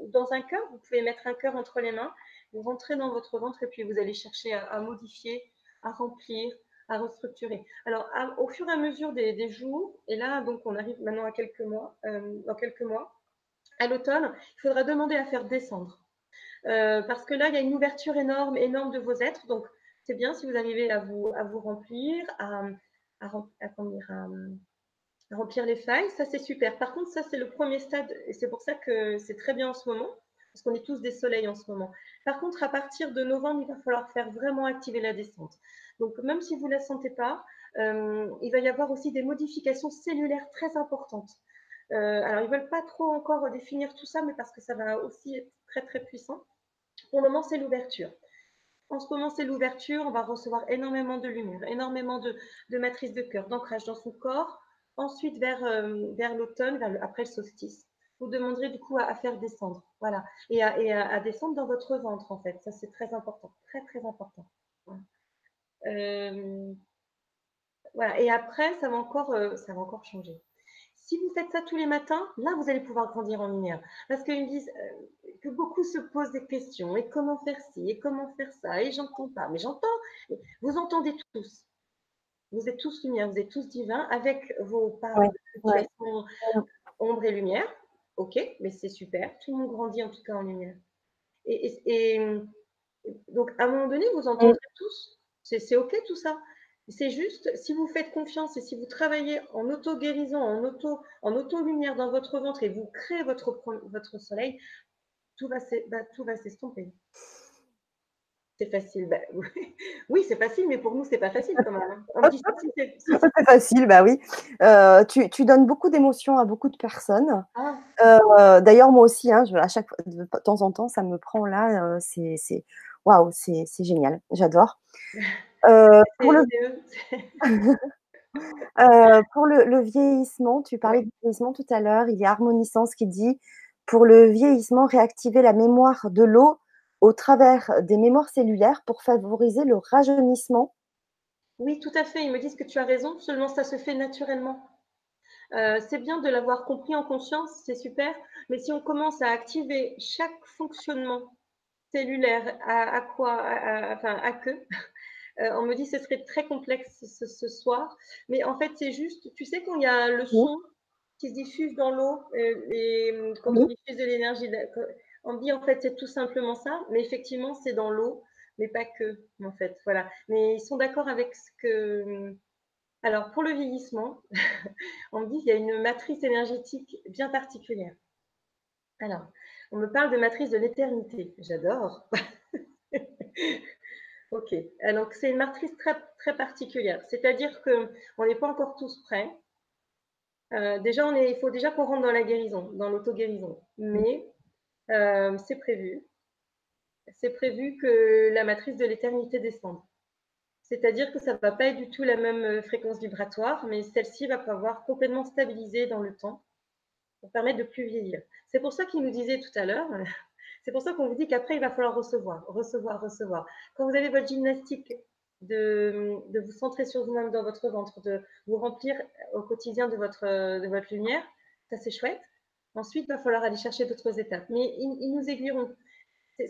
dans un cœur. Vous pouvez mettre un cœur entre les mains, vous rentrez dans votre ventre et puis vous allez chercher à, modifier, à remplir, à restructurer. Alors, au fur et à mesure des, jours, et là, donc, on arrive maintenant à quelques mois, dans quelques mois, à l'automne, il faudra demander à faire descendre euh, parce que là, il y a une ouverture énorme, énorme de vos êtres. Donc, c'est bien si vous arrivez à vous, à vous remplir, à, à, remplir les failles. Ça, c'est super. Par contre, ça, c'est le premier stade. Et c'est pour ça que c'est très bien en ce moment, parce qu'on est tous des soleils en ce moment. Par contre, à partir de novembre, il va falloir faire vraiment activer la descente. Donc, même si vous ne la sentez pas, euh, il va y avoir aussi des modifications cellulaires très importantes. Euh, alors, ils ne veulent pas trop encore définir tout ça, mais parce que ça va aussi être très, très puissant. Pour le moment, c'est l'ouverture. En ce moment, c'est l'ouverture. On va recevoir énormément de lumière, énormément de, de matrices de cœur, d'ancrage dans son corps. Ensuite, vers, euh, l'automne, après le solstice, vous demanderez du coup à, faire descendre. Voilà. Et, à, descendre dans votre ventre, en fait. Ça, c'est très important. Très, très important. voilà. Et après, ça va encore, ça va encore changer. Si vous faites ça tous les matins, là, vous allez pouvoir grandir en lumière. Parce qu'ils me disent que beaucoup se posent des questions. Et comment faire ci Et comment faire ça? Et j'entends pas. Mais j'entends. Vous entendez tous. Vous êtes tous lumière, vous êtes tous divins avec vos de ombre et lumière. Ok, mais c'est super. Tout le monde grandit en tout cas en lumière. Et, donc, à un moment donné, vous entendrez tous. C'est ok tout ça. C'est juste, si vous faites confiance et si vous travaillez en auto-guérison, en auto, en auto-lumière dans votre ventre et vous créez votre, votre soleil, tout va, bah, tout va s'estomper. C'est facile. Bah, oui, c'est facile, mais pour nous, c'est pas facile quand même. Hein. c'est facile, bah oui. Euh, tu, tu, donnes beaucoup d'émotions à beaucoup de personnes. Ah. Euh, d'ailleurs, moi aussi, hein, je, à chaque de temps en temps, ça me prend là. Euh, c'est waouh, c'est génial. J'adore. pour, le... pour le, le, vieillissement, tu parlais de vieillissement tout à l'heure. Il y a Harmonisance qui dit pour le vieillissement, réactiver la mémoire de l'eau au travers des mémoires cellulaires pour favoriser le rajeunissement Oui, tout à fait. Ils me disent que tu as raison, seulement ça se fait naturellement. Euh, c'est bien de l'avoir compris en conscience, c'est super, mais si on commence à activer chaque fonctionnement cellulaire, à, quoi, enfin à que, euh, on me dit que ce serait très complexe ce, soir, mais en fait c'est juste, tu sais quand il y a le son qui se diffuse dans l'eau euh, et quand on diffuse de l'énergie, on dit en fait c'est tout simplement ça, mais effectivement c'est dans l'eau, mais pas que en fait. Voilà. Mais ils sont d'accord avec ce que. Alors pour le vieillissement, on me dit qu'il y a une matrice énergétique bien particulière. Alors, on me parle de matrice de l'éternité. J'adore. ok. Alors c'est une matrice très très particulière. C'est-à-dire que on n'est pas encore tous prêts. Euh, déjà, il faut déjà qu'on rentre dans la guérison, dans l'auto-guérison. Mais euh, c'est prévu. C'est prévu que la matrice de l'éternité descende. C'est-à-dire que ça ne va pas être du tout la même euh, fréquence vibratoire, mais celle-ci va pouvoir complètement stabiliser dans le temps pour permettre de plus vieillir. C'est pour ça qu'il nous disait tout à l'heure, c'est pour ça qu'on vous dit qu'après, il va falloir recevoir, recevoir, recevoir. Quand vous avez votre gymnastique de, vous centrer sur vous-même dans votre ventre, de vous remplir au quotidien de votre, de votre lumière, ça c'est chouette. Ensuite, il va falloir aller chercher d'autres étapes. Mais ils, nous aiguilleront.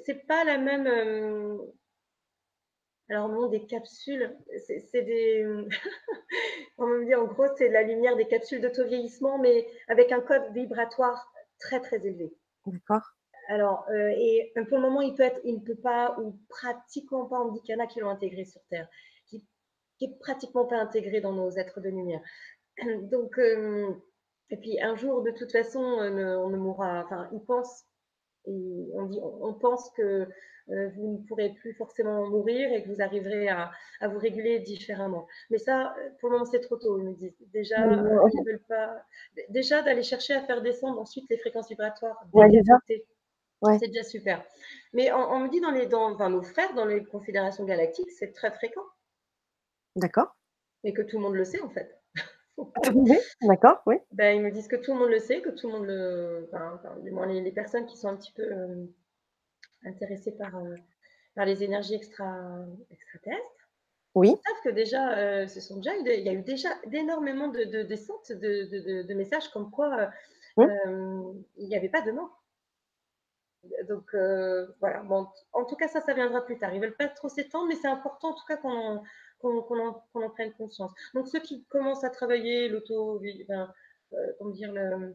C'est pas la même. Euh, alors, non, des capsules, c'est des. On me dit en gros, c'est la lumière des capsules d'auto-vieillissement, mais avec un code vibratoire très, très élevé. D'accord. Alors, euh, et pour le moment, il peut être, il ne peut pas, ou pratiquement pas, on dit qu'il y en a qui l'ont intégré sur Terre, qui, qui est pratiquement pas intégré dans nos êtres de lumière. Donc, euh, et puis un jour, de toute façon, euh, on ne mourra. Enfin, il pense, et on dit, on, pense que euh, vous ne pourrez plus forcément mourir et que vous arriverez à, vous réguler différemment. Mais ça, pour le moment, c'est trop tôt. Ils me disent déjà, ils veulent pas. Déjà d'aller chercher à faire descendre ensuite les fréquences vibratoires. C'est déjà super. Mais on, me dit dans les, dans, enfin, nos frères dans les confédérations galactiques, c'est très fréquent. D'accord. Et que tout le monde le sait en fait. D'accord, oui. Ben, ils me disent que tout le monde le sait, que tout le monde le. Enfin, du moins, les, personnes qui sont un petit peu euh, intéressées par, euh, par les énergies extra, extraterrestres. Oui. Ils savent que déjà, euh, ce sont déjà, il y a eu déjà d'énormément de, de, descentes de, de, messages comme quoi il n'y avait pas de mort. Donc voilà, bon, en tout cas, ça, ça viendra plus tard. Ils veulent pas trop s'étendre, mais c'est important en tout cas qu'on qu'on en, prenne conscience. Donc ceux qui commencent à travailler l'auto, euh, dire le,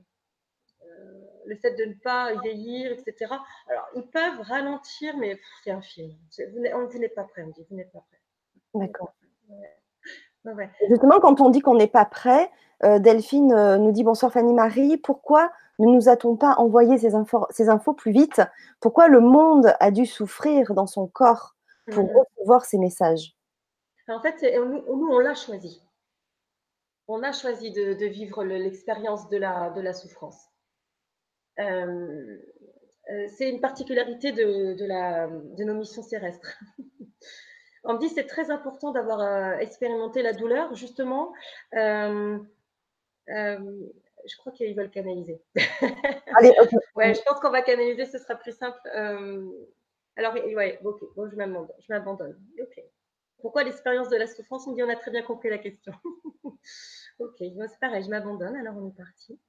euh, le fait de ne pas vieillir, etc. Alors ils peuvent ralentir, mais c'est un film. Vous n'êtes pas prêt, on dit, vous n'êtes pas prêt. D'accord. Justement, quand on dit qu'on n'est pas prêt, euh, Delphine nous dit bonsoir Fanny Marie, pourquoi ne nous a-t-on pas envoyé ces, infos, ces infos plus vite? Pourquoi le monde a dû souffrir dans son corps pour mmh. recevoir ces messages? En fait, nous, on l'a choisi. On a choisi de, vivre l'expérience de la, de la souffrance. Euh, euh, c'est une particularité de, la, de nos missions terrestres. On me dit c'est très important d'avoir euh, expérimenté la douleur, justement. je crois qu'ils veulent canaliser. Allez, ouais, je pense qu'on va canaliser, ce sera plus simple. alors, ouais, ok, bon, je m'abandonne. Je m'abandonne. Ok. pourquoi l'expérience de la souffrance? On dit on a très bien compris la question. ok, c'est pareil, je m'abandonne, alors on est parti.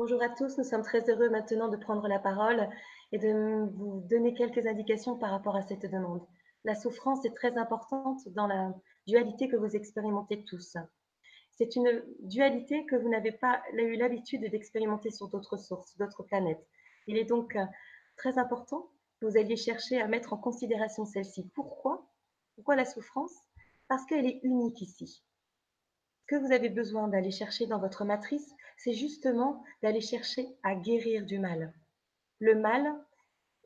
Bonjour à tous, nous sommes très heureux maintenant de prendre la parole et de vous donner quelques indications par rapport à cette demande. La souffrance est très importante dans la dualité que vous expérimentez tous. C'est une dualité que vous n'avez pas eu l'habitude d'expérimenter sur d'autres sources, d'autres planètes. Il est donc euh, très important que vous alliez chercher à mettre en considération celle-ci. Pourquoi? Pourquoi la souffrance? Parce qu'elle est unique ici. Que vous avez besoin d'aller chercher dans votre matrice, c'est justement d'aller chercher à guérir du mal. Le mal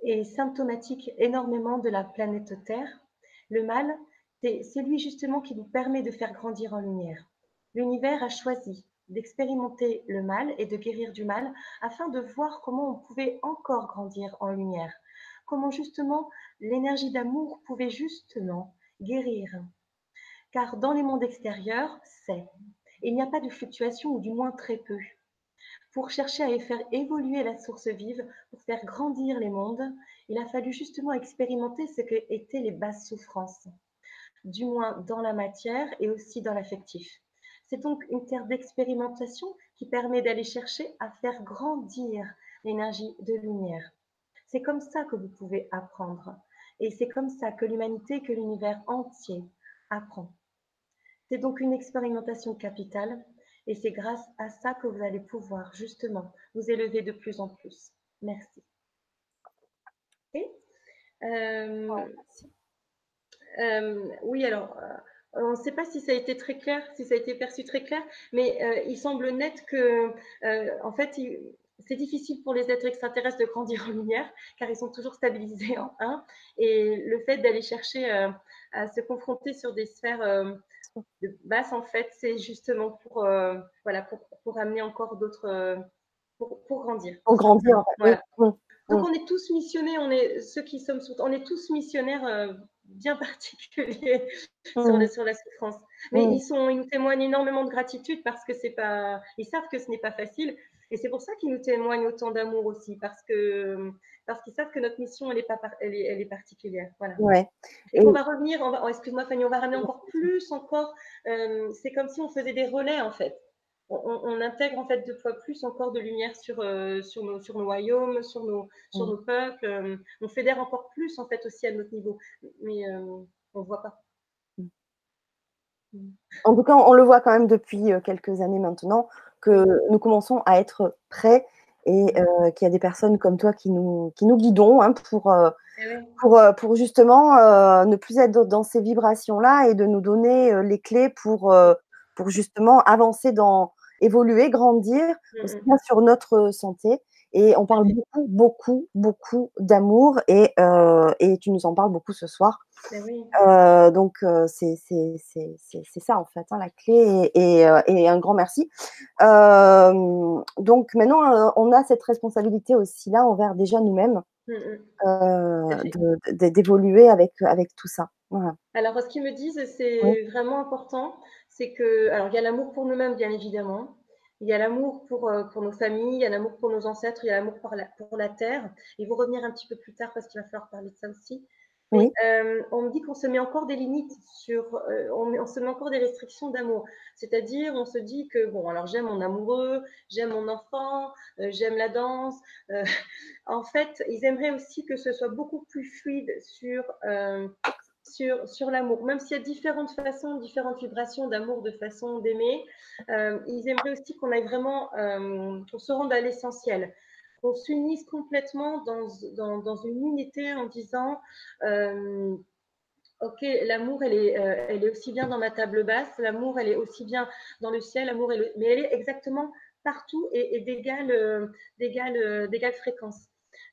est symptomatique énormément de la planète Terre. Le mal, c'est celui justement qui vous permet de faire grandir en lumière. L'univers a choisi d'expérimenter le mal et de guérir du mal afin de voir comment on pouvait encore grandir en lumière, comment justement l'énergie d'amour pouvait justement guérir. Car dans les mondes extérieurs, c'est, il n'y a pas de fluctuation ou du moins très peu. Pour chercher à faire évoluer la source vive, pour faire grandir les mondes, il a fallu justement expérimenter ce qu'étaient les basses souffrances, du moins dans la matière et aussi dans l'affectif. C'est donc une terre d'expérimentation qui permet d'aller chercher à faire grandir l'énergie de lumière. C'est comme ça que vous pouvez apprendre. Et c'est comme ça que l'humanité, que l'univers entier apprend. C'est donc une expérimentation capitale et c'est grâce à ça que vous allez pouvoir justement vous élever de plus en plus. Merci. Euh, euh, oui, alors, euh, on ne sait pas si ça a été très clair, si ça a été perçu très clair, mais il semble net que, en fait, c'est difficile pour les êtres extraterrestres de grandir en lumière, car ils sont toujours stabilisés en 1. Et le fait d'aller chercher à se confronter sur des sphères de basse, en fait, c'est justement pour, euh, voilà, pour, pour, amener encore d'autres. Euh, pour, pour, grandir. Pour grandir, en fait. Donc, on est tous missionnés, on est, ceux qui sommes on est tous missionnaires euh, bien particuliers sur, la, sur, la, souffrance. Mais ils, sont, ils nous témoignent énormément de gratitude parce que c'est pas. Ils savent que ce n'est pas facile. Et c'est pour ça qu'ils nous témoignent autant d'amour aussi, parce que parce qu'ils savent que notre mission, elle est, pas elle est, elle est particulière. Voilà. Ouais. Et, on va revenir, on va, oh, excuse-moi Fanny, on va ramener encore plus, encore. Euh, c'est comme si on faisait des relais en fait. On, intègre en fait deux fois plus encore de lumière sur, euh, sur, nos, sur nos royaumes, sur nos, sur mm. nos peuples. Euh, on fédère encore plus en fait aussi à notre niveau, mais on ne voit pas. Mm. En tout cas, on le voit quand même depuis quelques années maintenant que nous commençons à être prêts et euh, qu'il y a des personnes comme toi qui nous, qui nous guidons hein, pour, euh, eh pour, euh, pour, justement ne plus être dans ces vibrations-là et de nous donner les clés pour, pour justement avancer dans, évoluer, grandir, aussi bien sur notre santé et on parle beaucoup, beaucoup, beaucoup d'amour et, euh, et, tu nous en parles beaucoup ce soir. Oui. Euh, donc, euh, c'est ça en fait, hein, la clé et, et, et, un grand merci. donc, maintenant, on a cette responsabilité aussi là envers déjà nous-mêmes mmh, mmh. d'évoluer avec, avec tout ça. Alors, ce qu'ils me disent, c'est vraiment important, c'est que, alors, il y a l'amour pour nous-mêmes, bien évidemment. Il y a l'amour pour, euh, pour nos familles, il y a l'amour pour nos ancêtres, il y a l'amour pour la, pour la terre. Ils vont revenir un petit peu plus tard parce qu'il va falloir parler de ça aussi. oui. Euh, on me dit qu'on se met encore des limites sur, euh, on, se met encore des restrictions d'amour. C'est-à-dire, on se dit que bon, alors j'aime mon amoureux, j'aime mon enfant, j'aime la danse. en fait, ils aimeraient aussi que ce soit beaucoup plus fluide sur sur, sur l'amour. Même s'il y a différentes façons, différentes vibrations d'amour, de façon d'aimer, euh, ils aimeraient aussi qu'on aille vraiment, euh, qu'on se rende à l'essentiel, qu'on s'unisse complètement dans, dans, dans, une unité en disant euh, Ok, l'amour, elle est, elle est aussi bien dans ma table basse, l'amour, elle est aussi bien dans le ciel, l'amour, mais elle est exactement partout et, et d'égale fréquence.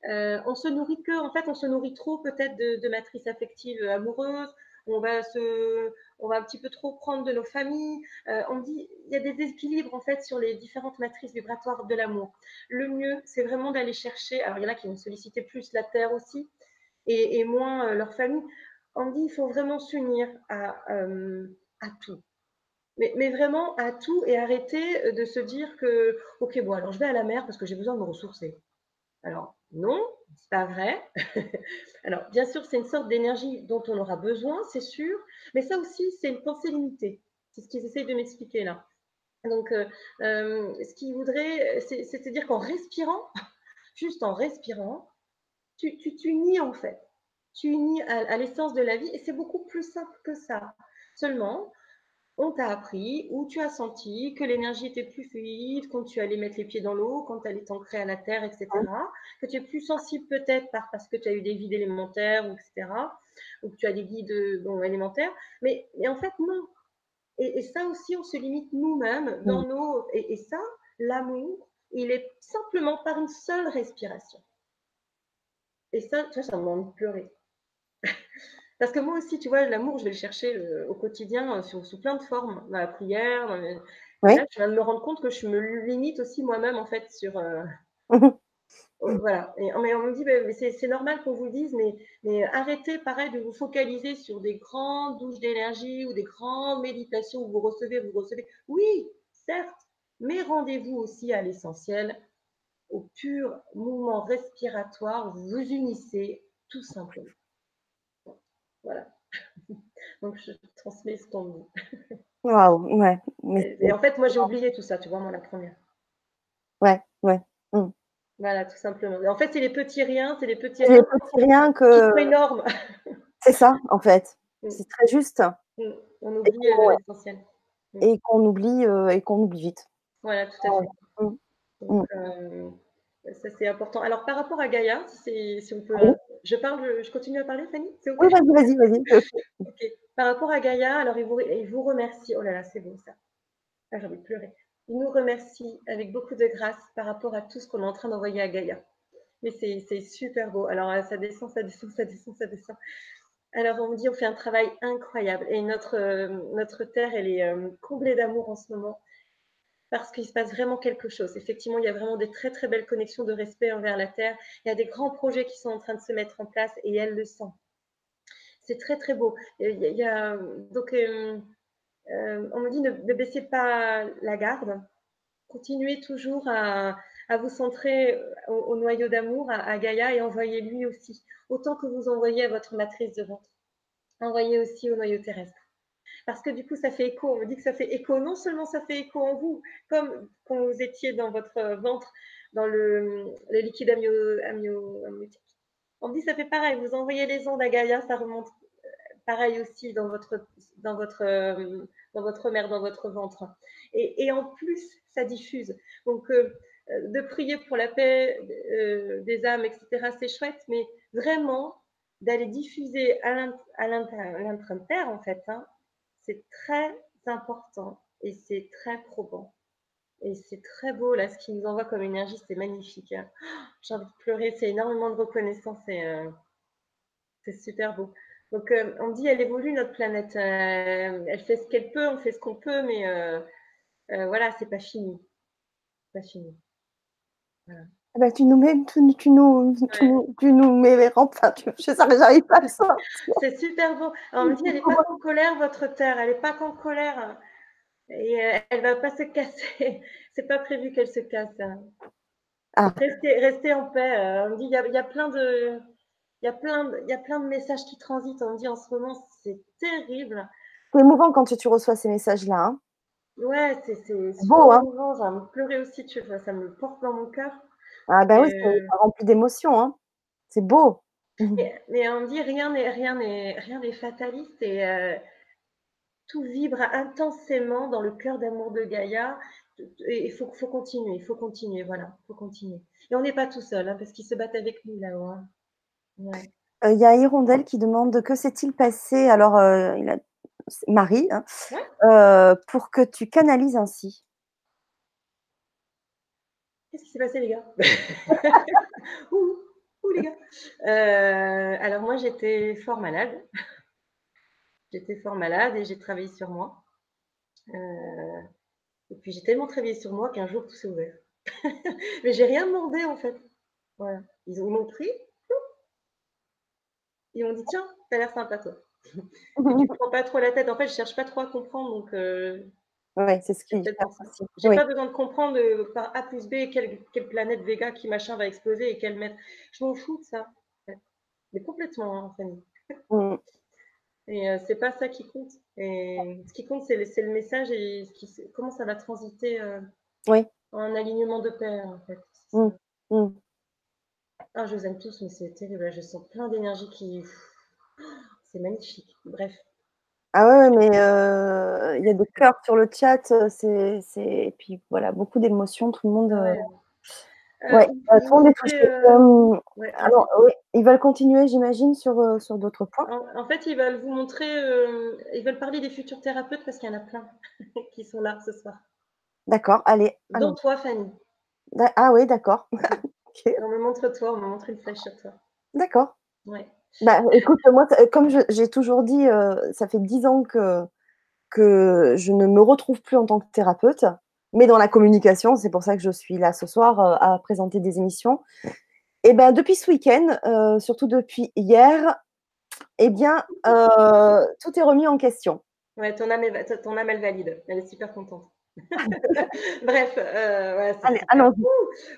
Euh, on se nourrit que, en fait, on se nourrit trop peut-être de, matrices affectives amoureuses. On va se, on va un petit peu trop prendre de nos familles. Euh, on dit, il y a des déséquilibres en fait sur les différentes matrices vibratoires de l'amour. Le mieux, c'est vraiment d'aller chercher. Alors, il y en a qui vont solliciter plus la terre aussi et, moins euh, leur famille. On dit, il faut vraiment s'unir à, à tout. Mais, mais, vraiment à tout et arrêter de se dire que, ok, bon, alors je vais à la mer parce que j'ai besoin de me ressourcer. Alors, non, c'est pas vrai. Alors, bien sûr, c'est une sorte d'énergie dont on aura besoin, c'est sûr, mais ça aussi, c'est une pensée limitée. C'est ce qu'ils essayent de m'expliquer là. Donc, euh, euh, ce qu'ils voudraient, c'est-à-dire qu'en respirant, juste en respirant, tu, tu, nies en fait. Tu unis à, à l'essence de la vie et c'est beaucoup plus simple que ça. Seulement, on t'a appris ou tu as senti que l'énergie était plus fluide quand tu allais mettre les pieds dans l'eau, quand tu allais t'ancrer à la terre, etc. Que tu es plus sensible peut-être parce que tu as eu des guides élémentaires, etc. Ou que tu as des guides élémentaires. Mais, en fait, non. Et, ça aussi, on se limite nous-mêmes dans nos. Et, ça, l'amour, il est simplement par une seule respiration. Et ça, tu vois, ça me demande pleurer. Parce que moi aussi, tu vois, l'amour, je vais le chercher euh, au quotidien euh, sous, plein de formes, dans la prière. je viens de me rendre compte que je me limite aussi moi-même, en fait, sur. Euh, voilà. Et, mais on me dit, bah, c'est normal qu'on vous le dise, mais, mais arrêtez, pareil, de vous focaliser sur des grandes douches d'énergie ou des grandes méditations où vous recevez, vous recevez. Oui, certes, mais rendez-vous aussi à l'essentiel, au pur mouvement respiratoire, vous vous unissez tout simplement. Voilà. Donc, je transmets ce qu'on dit. Waouh, ouais. Et, en fait, moi, j'ai oublié tout ça, tu vois, moi, la première. Ouais, ouais. Mmh. Voilà, tout simplement. en fait, c'est les petits riens, c'est les petits riens. Les petits riens que. Qui sont énormes. c'est ça, en fait. Mmh. C'est très juste. Mmh. On oublie euh, l'essentiel. Et qu'on oublie, euh, et qu'on oublie vite. Voilà, tout à fait. Donc, euh, ça, c'est important. Alors, par rapport à Gaïa, si, si on peut. Je, parle, je continue à parler, Fanny Oui, vas-y, vas-y, vas-y. Par rapport à Gaïa, alors il vous, il vous remercie. Oh là là, c'est beau ça. Ah, j'ai envie de pleurer. Il nous remercie avec beaucoup de grâce par rapport à tout ce qu'on est en train d'envoyer à Gaïa. Mais c'est super beau. Alors, euh, ça descend, ça descend, ça descend, ça descend. Alors, on me dit, on fait un travail incroyable. Et notre, euh, notre terre, elle est euh, comblée d'amour en ce moment parce qu'il se passe vraiment quelque chose. Effectivement, il y a vraiment des très très belles connexions de respect envers la Terre. Il y a des grands projets qui sont en train de se mettre en place et elle le sent. C'est très très beau. Donc, euh, euh, on me dit ne, baissez pas la garde. Continuez toujours à, vous centrer au, noyau d'amour, à, à, Gaïa, et envoyez-lui aussi, autant que vous envoyez à votre matrice de ventre. Envoyez aussi au noyau terrestre parce que du coup, ça fait écho. On me dit que ça fait écho. Non seulement ça fait écho en vous, comme quand vous étiez dans votre ventre, dans le, liquide amniotique. On me dit ça fait pareil. Vous envoyez les ondes à Gaïa, ça remonte euh, pareil aussi dans votre, dans votre, euh, dans votre mère, dans votre ventre. Et, en plus, ça diffuse. Donc, euh, de prier pour la paix des âmes, etc., c'est chouette, mais vraiment d'aller diffuser à l'intérieur, en fait, hein, c'est très important et c'est très probant. Et c'est très beau, là, ce qu'il nous envoie comme énergie, c'est magnifique. Hein. J'ai envie de pleurer, c'est énormément de reconnaissance et euh, c'est super beau. Donc, euh, on dit, elle évolue, notre planète. Euh, elle fait ce qu'elle peut, on fait ce qu'on peut, mais voilà, c'est pas fini. Pas fini. Voilà. Ah bah, tu nous mets, tu, nous, tu, nous mets enfin, tu, je j'arrive pas à le sortir. C'est super beau. on me dit, elle n'est pas en colère, votre terre, elle n'est pas qu'en colère. Et euh, elle va pas se casser. C'est pas prévu qu'elle se casse. Ah. Restez, en paix. Euh, on me dit, il y a, plein de, il y a plein de, il y a plein de messages qui transitent. On me dit en ce moment, c'est terrible. C'est émouvant quand tu, reçois ces messages-là. Hein. Ouais, c'est beau. Hein. J'ai envie de pleurer aussi, tu vois. Ça me porte dans mon cœur. Ah ben oui, ça remplit d'émotions, hein. C'est beau. Mais, on dit rien n'est rien n'est rien n'est fataliste et euh, tout vibre intensément dans le cœur d'amour de Gaïa. Et il faut, faut continuer, il faut continuer, voilà, il faut continuer. Et on n'est pas tout seul, hein, parce qu'ils se battent avec nous là-haut. Hein. Euh, il y a Hirondelle qui demande que s'est-il passé Alors, euh, il a... Marie, pour que tu canalises ainsi. Qu'est-ce qui s'est passé, les gars? Ouh, ouh, les gars euh, Alors, moi, j'étais fort malade. j'étais fort malade et j'ai travaillé sur moi. Euh, et puis, j'ai tellement travaillé sur moi qu'un jour, tout s'est ouvert. Mais j'ai rien demandé, en fait. Voilà. Ils m'ont pris. Ils m'ont dit Tiens, t'as l'air sympa, toi. tu prends pas trop la tête. En fait, je cherche pas trop à comprendre. Donc, euh, Oui, c'est ce qui J'ai pas besoin de comprendre par A plus B quelle, planète Vega qui machin va exploser et quelle mettre. Je m'en fous de ça. Mais complètement, hein, Fanny. Mm. Et euh, c'est pas ça qui compte. Et ce qui compte, c'est le, le, message et comment ça va transiter euh, oui. en alignement de paix, en fait. Mm. Mm. Ah, je vous aime tous, mais c'est terrible. Je sens plein d'énergie qui. C'est magnifique. Bref. Ah ouais, mais euh, il y a des cœurs sur le chat, c'est, c'est... et puis voilà, beaucoup d'émotions, tout le monde. Ouais, ouais. tout le monde est touché. alors, oui, ils veulent continuer, j'imagine, sur, sur d'autres points. En, fait, ils veulent vous montrer, ils veulent parler des futurs thérapeutes parce qu'il y en a plein qui sont là ce soir. D'accord, allez. Dont toi, Fanny. Ah oui, d'accord. On me montre toi, on me montre une flèche sur toi. D'accord. Ouais. Bah, écoute, moi, comme j'ai toujours dit, euh, ça fait dix ans que, que je ne me retrouve plus en tant que thérapeute, mais dans la communication, c'est pour ça que je suis là ce soir euh, à présenter des émissions. Et ben depuis ce week-end, euh, surtout depuis hier, eh bien, tout est remis en question. Ouais, ton âme, ton âme, elle valide. Elle est super contente. Bref, euh, Allez, allons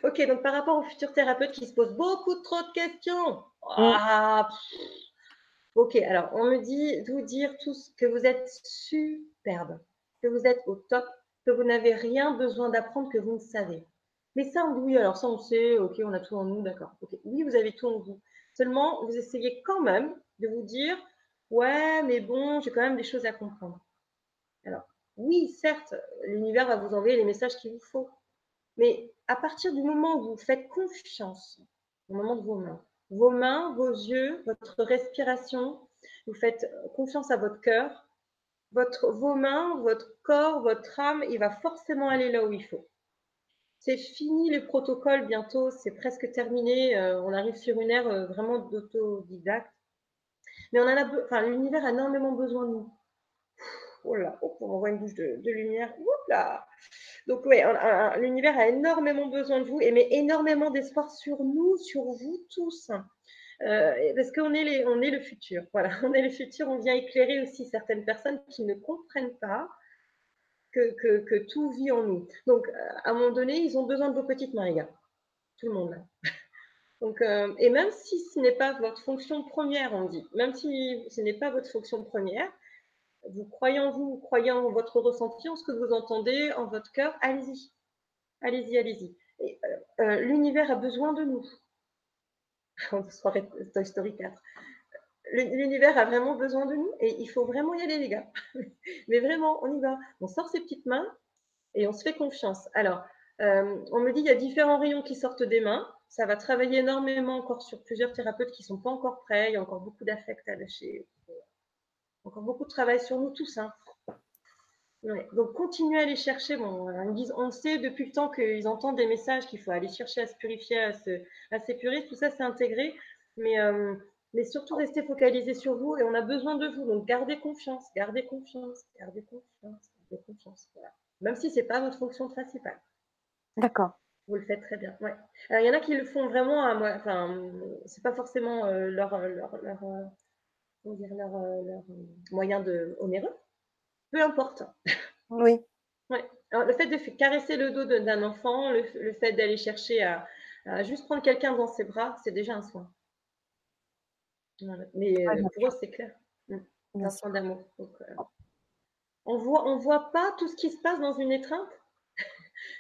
Ok, donc par rapport aux futurs thérapeutes qui se posent beaucoup trop de questions. Ah, ok, alors on me dit de vous dire tous que vous êtes superbe, que vous êtes au top, que vous n'avez rien besoin d'apprendre que vous ne savez. Mais ça, oui, alors ça on sait, ok, on a tout en nous, d'accord. Oui, vous avez tout en vous. Seulement, vous essayez quand même de vous dire, ouais, mais bon, j'ai quand même des choses à comprendre. Alors, oui, certes, l'univers va vous envoyer les messages qu'il vous faut. Mais à partir du moment où vous faites confiance, au moment de vos mains, vos mains, vos yeux, votre respiration, vous faites confiance à votre cœur, vos mains, votre corps, votre âme, il va forcément aller là où il faut. C'est fini le protocole bientôt, c'est presque terminé. Euh, on arrive sur une ère euh, vraiment d'autodidacte. Mais l'univers a énormément besoin de nous. Oh là, on voit une bouche de, lumière. là. Donc oui, l'univers a énormément besoin de vous et met énormément d'espoir sur nous, sur vous tous. Euh, parce qu'on est, est le futur. Voilà, on est le futur. On vient éclairer aussi certaines personnes qui ne comprennent pas que, tout vit en nous. Donc, à un moment donné, ils ont besoin de vos petites mains, les gars. Tout le monde. Donc, euh, et même si ce n'est pas votre fonction première, on dit, même si ce n'est pas votre fonction première, vous croyez en vous, croyez en votre ressenti, en ce que vous entendez, en votre cœur, allez-y. Allez-y, allez-y. Euh, euh, l'univers a besoin de nous. Soirée Toy Story 4. L'univers a vraiment besoin de nous et il faut vraiment y aller, les gars. Mais vraiment, on y va. On sort ses petites mains et on se fait confiance. Alors, euh, on me dit il y a différents rayons qui sortent des mains. Ça va travailler énormément encore sur plusieurs thérapeutes qui ne sont pas encore prêts. Il y a encore beaucoup d'affect à lâcher encore beaucoup de travail sur nous tous. Hein. Donc, continuez à aller chercher. Bon, on sait depuis le temps qu'ils entendent des messages qu'il faut aller chercher à se purifier, à s'épurer. Tout ça, c'est intégré. Mais, euh, mais surtout, restez focalisés sur vous et on a besoin de vous. Donc, gardez confiance, gardez confiance, gardez confiance, gardez confiance. Même si ce n'est pas votre fonction principale. D'accord. Vous le faites très bien. Ouais. Alors, il y en a qui le font vraiment à moi. Enfin, c'est pas forcément euh, leur, leur, leur, dire, leur, euh, leur euh, moyen de onéreux. Peu importe. Oui. Ouais. Alors, le fait de caresser le dos d'un enfant, le, fait d'aller chercher à, juste prendre quelqu'un dans ses bras, c'est déjà un soin. Mais euh, pour eux, c'est clair. Mm. Un soin d'amour. on voit, on voit pas tout ce qui se passe dans une étreinte?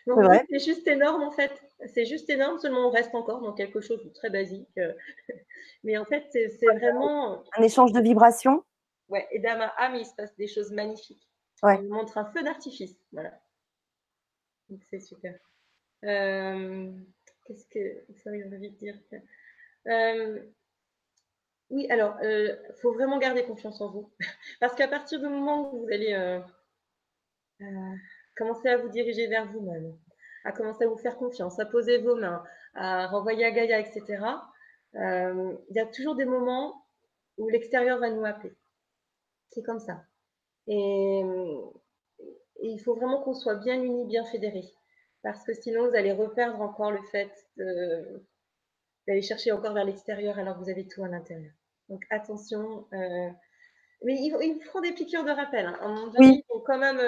C'est juste énorme en fait. C'est juste énorme, seulement on reste encore dans quelque chose de très basique. Mais en fait, c'est vraiment. Un échange de vibrations. Ouais, et dans ma âme, il se passe des choses magnifiques. Ouais. On montre un feu d'artifice. Voilà. Donc c'est super. Euh, qu'est-ce que. Ça, j'ai envie de dire. Euh, oui, alors, il euh, faut vraiment garder confiance en vous. Parce qu'à partir du moment où vous allez commencer à vous diriger vers vous-même, à commencer à vous faire confiance, à poser vos mains, à renvoyer à Gaïa, etc., euh, il y a toujours des moments où l'extérieur va nous appeler. C'est comme ça. Et, il faut vraiment qu'on soit bien unis, bien fédérés. Parce que sinon, vous allez reperdre encore le fait d'aller chercher encore vers l'extérieur alors que vous avez tout à l'intérieur. Donc attention. Euh, mais ils, ils, feront des piqûres de rappel. Hein. Un quand même,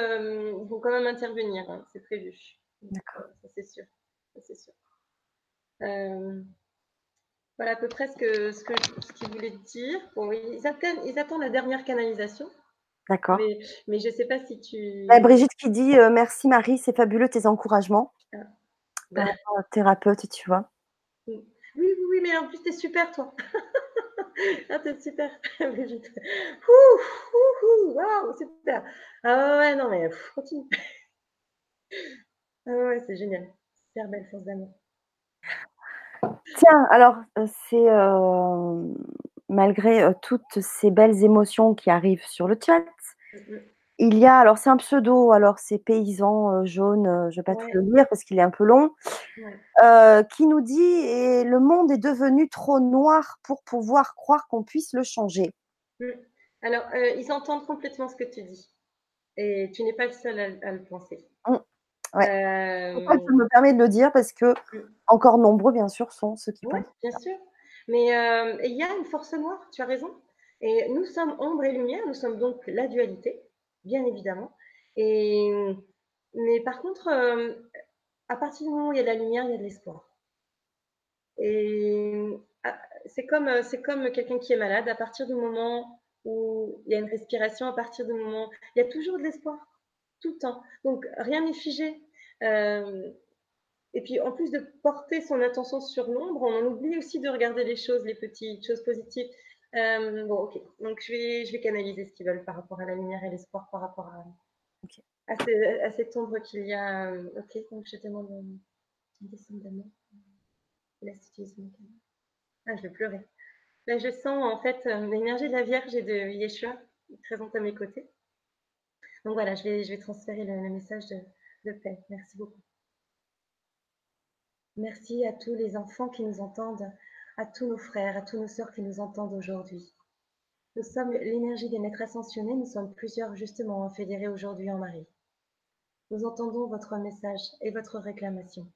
vont quand même intervenir, hein, c'est prévu. D'accord. Ça, c'est sûr. c'est sûr. voilà à peu près ce que ce qu'ils voulaient dire. Bon, ils attendent, ils attendent la dernière canalisation. D'accord. Mais, je ne sais pas si tu. Brigitte qui dit merci Marie, c'est fabuleux tes encouragements. Ah. Bah. thérapeute, tu vois. Oui, oui, oui, mais en plus, tu es super, toi. ah, t'es super. Waouh, super. Ah ouais, non, mais continue. ah ouais, c'est génial. Super belle force d'amour. Tiens, alors, euh, c'est euh, malgré euh, toutes ces belles émotions qui arrivent sur le chat, mm, mm. Il y a, alors c'est un pseudo, alors c'est paysan euh, jaune, euh, je ne vais pas tout le lire parce qu'il est un peu long, euh, qui nous dit et le monde est devenu trop noir pour pouvoir croire qu'on puisse le changer. Mmh. Alors, ils entendent complètement ce que tu dis et tu n'es pas le seul à, le penser. Mmh. Ouais. je me permets de le dire parce que mmh. encore nombreux, bien sûr, sont ceux qui pensent. Bien sûr. Mais il y a une force noire, tu as raison. Et nous sommes ombre et lumière, nous sommes donc la dualité bien évidemment. Et, mais par contre, euh, à partir du moment où il y a de la lumière, il y a de l'espoir. Et ah, c'est comme, c'est comme quelqu'un qui est malade, à partir du moment où il y a une respiration, à partir du moment, il y a toujours de l'espoir, tout le temps. Donc rien n'est figé. Euh, et puis en plus de porter son attention sur l'ombre, on oublie aussi de regarder les choses, les petites choses positives. Euh, bon, ok. Donc, je vais, je vais canaliser ce qu'ils veulent par rapport à la lumière et l'espoir par rapport à, à, cette ombre qu'il y a. Euh, ok, donc je demande une descente d'amour. Ah, je vais pleurer. Là, je sens en fait euh, l'énergie de la Vierge et de Yeshua présente à mes côtés. Donc voilà, je vais, je vais transférer le, le message de, de paix. Merci beaucoup. Merci à tous les enfants qui nous entendent à tous nos frères, à tous nos sœurs qui nous entendent aujourd'hui. Nous sommes l'énergie des maîtres ascensionnés, nous sommes plusieurs justement fédérés aujourd'hui en Marie. Nous entendons votre message et votre réclamation.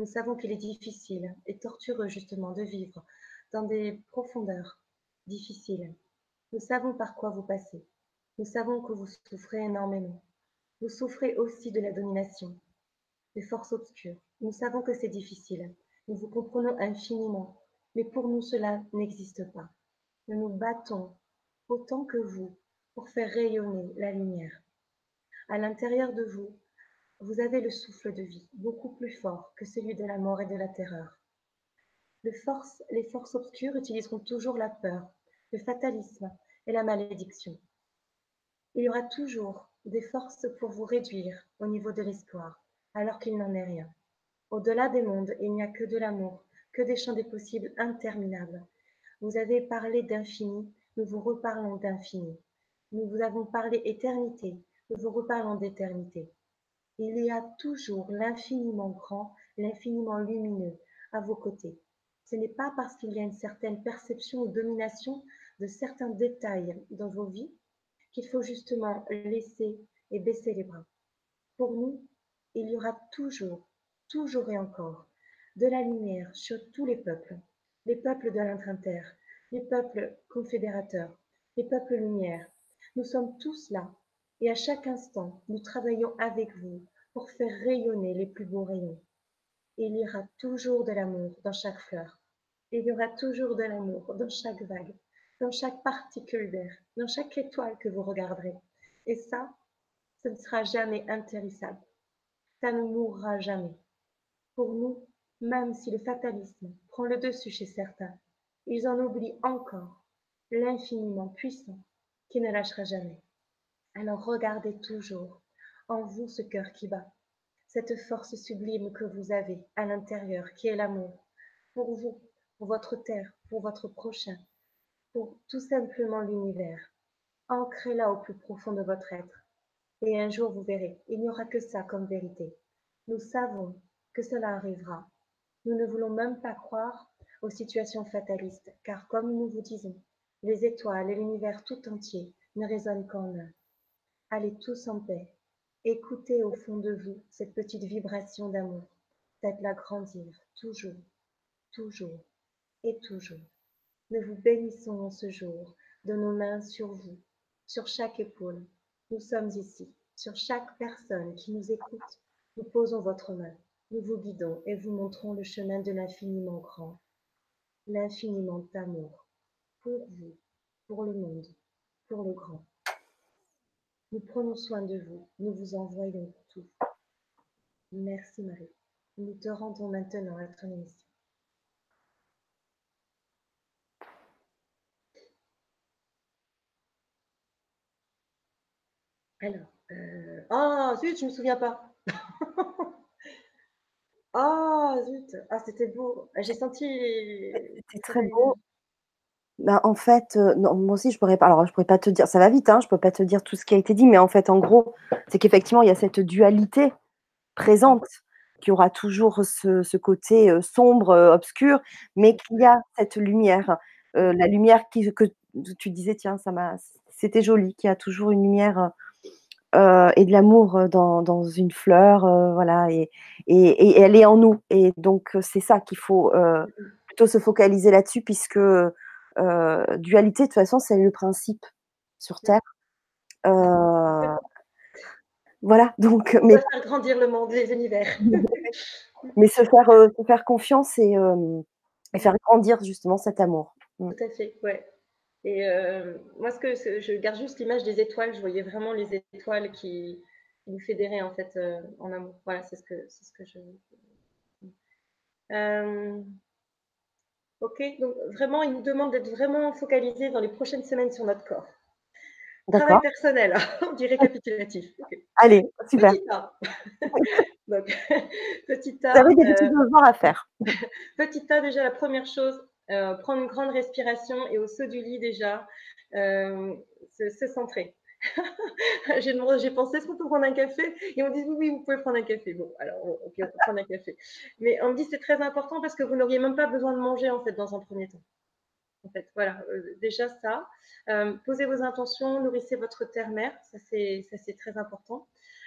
Nous savons qu'il est difficile et tortureux justement de vivre dans des profondeurs difficiles. Nous savons par quoi vous passez. Nous savons que vous souffrez énormément. Vous souffrez aussi de la domination, des forces obscures. Nous savons que c'est difficile. Nous vous comprenons infiniment mais pour nous cela n'existe pas. Nous nous battons autant que vous pour faire rayonner la lumière. À l'intérieur de vous, vous avez le souffle de vie, beaucoup plus fort que celui de la mort et de la terreur. les forces obscures utiliseront toujours la peur, le fatalisme et la malédiction. Il y aura toujours des forces pour vous réduire au niveau de l'espoir, alors qu'il n'en est rien. Au-delà des mondes, il n'y a que de l'amour que des champs des possibles interminables. Vous avez parlé d'infini, nous vous reparlons d'infini. Nous vous avons parlé éternité, nous vous reparlons d'éternité. Il y a toujours l'infiniment grand, l'infiniment lumineux à vos côtés. Ce n'est pas parce qu'il y a une certaine perception ou domination de certains détails dans vos vies qu'il faut justement laisser et baisser les bras. Pour nous, il y aura toujours, toujours et encore de la lumière sur tous les peuples, les peuples de l'intra-terre, les peuples confédérateurs, les peuples lumière. Nous sommes tous là et à chaque instant, nous travaillons avec vous pour faire rayonner les plus beaux rayons. il y aura toujours de l'amour dans chaque fleur. Il y aura toujours de l'amour dans chaque vague, dans chaque particule d'air, dans chaque étoile que vous regarderez. Et ça, ce ne sera jamais intéressable. Ça ne mourra jamais. Pour nous, même si le fatalisme prend le dessus chez certains, ils en oublient encore l'infiniment puissant qui ne lâchera jamais. Alors regardez toujours en vous ce cœur qui bat, cette force sublime que vous avez à l'intérieur qui est l'amour, pour vous, pour votre terre, pour votre prochain, pour tout simplement l'univers. Ancrez-la au plus profond de votre être. Et un jour, vous verrez, il n'y aura que ça comme vérité. Nous savons que cela arrivera nous ne voulons même pas croire aux situations fatalistes, car comme nous vous disons, les étoiles et l'univers tout entier ne résonnent qu'en un. Allez tous en paix. Écoutez au fond de vous cette petite vibration d'amour. Faites-la grandir toujours, toujours et toujours. Nous vous bénissons en ce jour de nos mains sur vous, sur chaque épaule. Nous sommes ici sur chaque personne qui nous écoute, nous posons votre main. Nous vous guidons et vous montrons le chemin de l'infiniment grand, l'infiniment amour pour vous, pour le monde, pour le grand. Nous prenons soin de vous, nous vous envoyons tout. Merci Marie. Nous te rendons maintenant à ton émission. Alors, euh... oh zut, je ne me souviens pas. oh zut, ah c'était beau. J'ai senti. C'était très beau. Bah, en fait, euh, non, moi aussi, je pourrais pas. Alors, je pourrais pas te dire. Ça va vite, hein. Je peux pas te dire tout ce qui a été dit, mais en fait, en gros, c'est qu'effectivement, il y a cette dualité présente qui aura toujours ce, côté euh, sombre, euh, obscur, mais qu'il y a cette lumière, la lumière qui, que tu disais, tiens, ça m'a, c'était joli, qui a toujours une lumière et de l'amour dans, une fleur, voilà, et, et, elle est en nous, et donc c'est ça qu'il faut plutôt se focaliser là-dessus, puisque dualité, de toute façon, c'est le principe sur Terre. Voilà, donc. mais faire grandir le monde, les univers. mais se faire, euh, se faire confiance et, euh, et, faire grandir justement cet amour. Mm. Tout à fait, ouais. Et euh, moi, ce que je garde juste l'image des étoiles. Je voyais vraiment les étoiles qui, nous fédéraient en fait en amour. Voilà, c'est ce que c'est ce que je. ok, donc vraiment, il nous demande d'être vraiment focalisé dans les prochaines semaines sur notre corps. Travail personnel, du récapitulatif. Allez, super. Petit A. Donc, petit A. Vous avez des petits euh, devoirs à faire. petit A, déjà, la première chose, euh, prendre une grande respiration et au saut du lit, déjà, euh, se, centrer. j'ai pensé, est-ce qu'on peut prendre un café Et on dit, oui, oui, vous pouvez prendre un café. Bon, alors, ok, on peut prendre un café. Mais on me dit, c'est très important parce que vous n'auriez même pas besoin de manger, en fait, dans un premier temps. En fait, voilà, déjà ça. Euh, posez vos intentions, nourrissez votre terre-mère, ça c'est très important.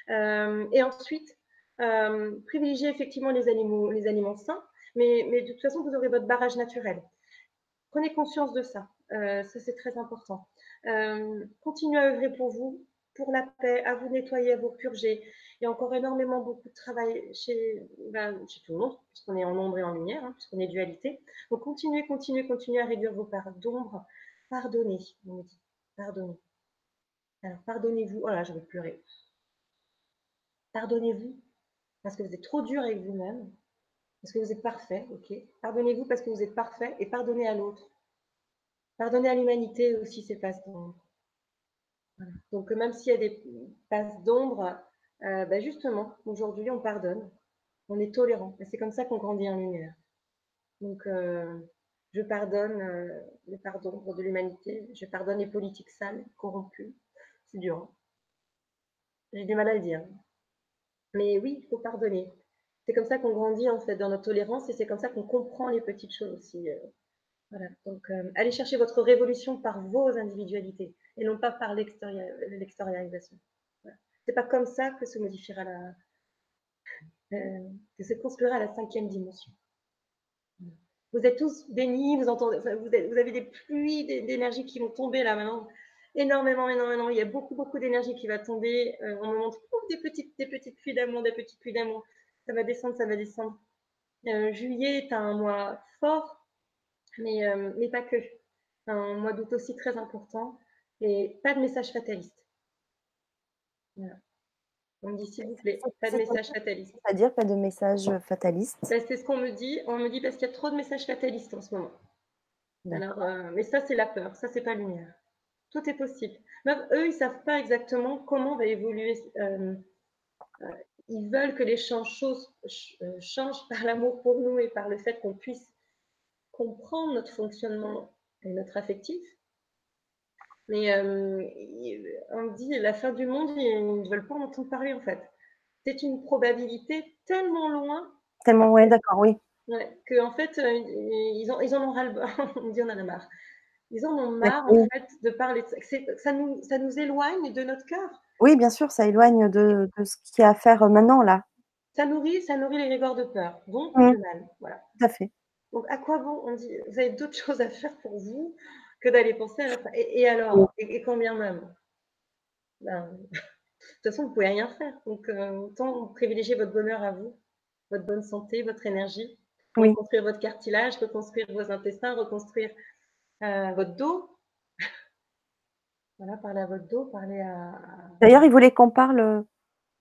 Euh, et ensuite, euh, privilégiez effectivement les animaux, les aliments sains, mais, de toute façon, vous aurez votre barrage naturel. Prenez conscience de ça, ça c'est très important. continuez à œuvrer pour vous, pour la paix, à vous nettoyer, à vous purger. Il y a encore énormément beaucoup de travail chez, ben, tout le monde, puisqu'on est en ombre et en lumière, hein, puisqu'on est dualité. Donc continuez, continuez, continuez à réduire vos parts d'ombre, Pardonnez, on dit. Pardonnez. Alors, pardonnez-vous. Oh là, je vais pleurer. Pardonnez-vous parce que vous êtes trop dur avec vous-même, parce que vous êtes parfait, ok Pardonnez-vous parce que vous êtes parfait et pardonnez à l'autre. Pardonnez à l'humanité aussi ces passes d'ombre. Donc, même s'il y a des passes d'ombre, euh, bah, justement, aujourd'hui, on pardonne, on est tolérant. C'est comme ça qu'on grandit en lumière. Donc, euh, je pardonne euh, les pardons de l'humanité. Je pardonne les politiques sales, corrompues. C'est dur. Hein. J'ai du mal à le dire. Mais oui, il faut pardonner. C'est comme ça qu'on grandit en fait dans notre tolérance et c'est comme ça qu'on comprend les petites choses aussi. Euh. voilà. Donc, euh, allez chercher votre révolution par vos individualités et non pas par l'extériorisation. Voilà. C'est pas comme ça que se modifiera la, que se construira la cinquième dimension. Vous êtes tous bénis, vous, entendez, vous, avez des pluies d'énergie qui vont tomber là maintenant. Énormément, énormément. Il y a beaucoup, beaucoup d'énergie qui va tomber. Euh, on me montre des, petites, des petites pluies d'amour, des petites pluies d'amour. Ça va descendre, ça va descendre. Euh, juillet est un mois fort, mais, euh, mais pas que. Un mois d'août aussi très important. Et pas de message fataliste. Voilà. On me dit s'il vous plaît, pas de message fataliste. C'est-à-dire pas de message fataliste ben, C'est ce qu'on me dit. On me dit parce qu'il y a trop de messages fatalistes en ce moment. Alors, euh, mais ça, c'est la peur. Ça, c'est pas lumière. Tout est possible. Même eux, ils savent pas exactement comment va évoluer. Euh, euh, ils veulent que les choses changent par l'amour pour nous et par le fait qu'on puisse comprendre notre fonctionnement et notre affectif. Mais euh, on dit la fin du monde, ils ne veulent pas en entendre parler en fait. C'est une probabilité tellement loin. Tellement, ouais, d'accord, oui. Ouais, Qu'en en fait, euh, ils, en ont ras le On dit on en a marre. Ils en ont marre en fait de parler. Ça nous, ça nous éloigne de notre cœur. Oui, bien sûr, ça éloigne de, de ce qu'il y a à faire maintenant là. Ça nourrit, ça nourrit les rigoires de peur. Donc, mmh. mal. Voilà. Tout à fait. Donc, à quoi bon On dit, vous avez d'autres choses à faire pour vous que d'aller penser à la fin. Et, alors, et, combien même? Ben, toute façon, vous ne pouvez rien faire. Donc, autant privilégier votre bonheur à vous, votre bonne santé, votre énergie, reconstruire votre cartilage, reconstruire vos intestins, reconstruire votre dos. voilà, parler à votre dos, parler à. D'ailleurs, il voulait qu'on parle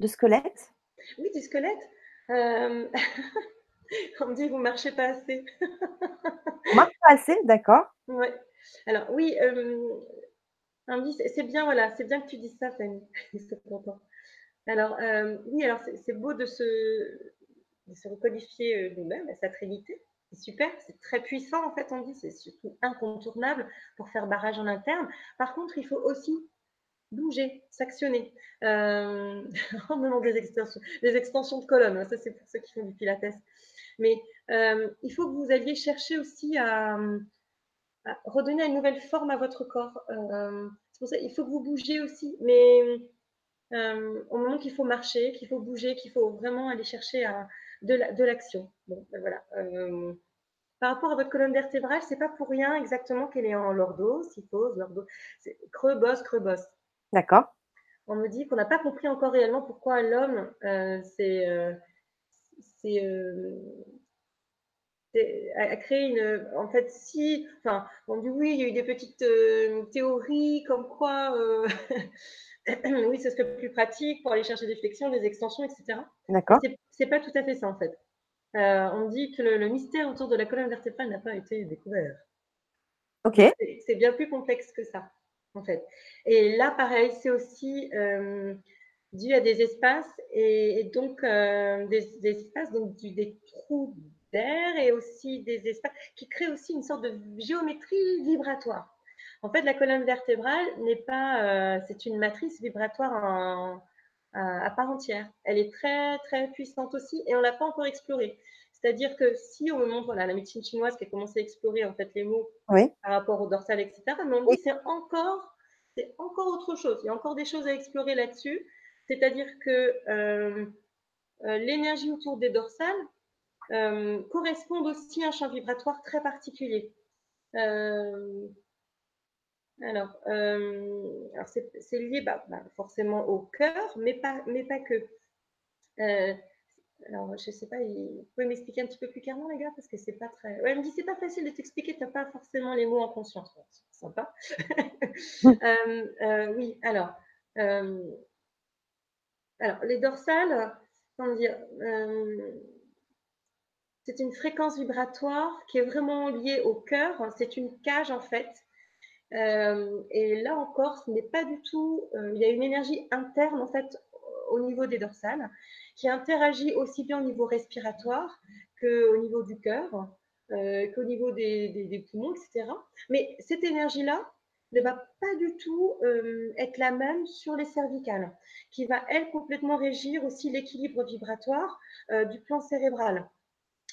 de squelette. Oui, du squelette. Euh... on me dit vous marchez pas assez. on marche pas assez, d'accord. Ouais. Alors oui, euh... on me dit c'est bien voilà, c'est bien que tu dises ça, Fanny. Alors euh, oui, alors c'est beau de se, de se recodifier euh, nous-mêmes, sa trinité. Super, c'est très puissant en fait, on dit, c'est surtout incontournable pour faire barrage en interne. Par contre, il faut aussi bouger, s'actionner, euh, en donnant des extensions, des extensions de colonne. Hein, ça, c'est pour ceux qui font du pilates. Mais euh, il faut que vous alliez chercher aussi à, redonner une nouvelle forme à votre corps. Euh, c'est pour ça il faut que vous bougiez aussi. Mais au moment qu'il faut marcher, qu'il faut bouger, qu'il faut vraiment aller chercher à, de l'action. bon, ben voilà. Par rapport à votre colonne vertébrale, c'est pas pour rien exactement qu'elle est en lordose, psychose, lordo, creux, bosse, creux, bosse. D'accord. On me dit qu'on n'a pas compris encore réellement pourquoi l'homme, euh, c'est, euh, euh, a créé une. En fait, si. Enfin, on dit oui, il y a eu des petites théories comme quoi. oui, ce serait plus pratique pour aller chercher des flexions, des extensions, etc. D'accord. C'est pas tout à fait ça, en fait. on dit que le, mystère autour de la colonne vertébrale n'a pas été découvert. Ok. C'est bien plus complexe que ça en fait. Et là, pareil, c'est aussi euh, dû à des espaces et, donc euh, des, espaces, donc des trous d'air et aussi des espaces qui créent aussi une sorte de géométrie vibratoire. En fait, la colonne vertébrale n'est pas, euh, c'est une matrice vibratoire à, part entière. Elle est très très puissante aussi et on l'a pas encore explorée. C'est-à-dire que si on me montre voilà, la médecine chinoise qui a commencé à explorer en fait les mots par rapport au dorsal, etc., mais on dit c'est encore, c'est encore autre chose. Il y a encore des choses à explorer là-dessus. C'est-à-dire que euh, euh, l'énergie autour des dorsales euh, correspond aussi à un champ vibratoire très particulier. alors, alors c'est lié bah, bah, forcément au cœur, mais pas, mais pas que. Alors, je sais pas, vous pouvez m'expliquer un petit peu plus clairement, les gars, parce que c'est pas très. Ouais, elle me dit c'est pas facile de t'expliquer, tu n'as pas forcément les mots en conscience. c'est sympa. Euh, euh, oui, alors, euh, alors, les dorsales, comment dire, c'est une fréquence vibratoire qui est vraiment liée au cœur. C'est une cage en fait. et là encore, ce n'est pas du tout. il y a une énergie interne en fait au niveau des dorsales qui interagit aussi bien au niveau respiratoire qu'au niveau du cœur, euh, qu'au niveau des, poumons, etc. Mais cette énergie-là ne va pas du tout euh, être la même sur les cervicales, qui va, elle, complètement régir aussi l'équilibre vibratoire euh, du plan cérébral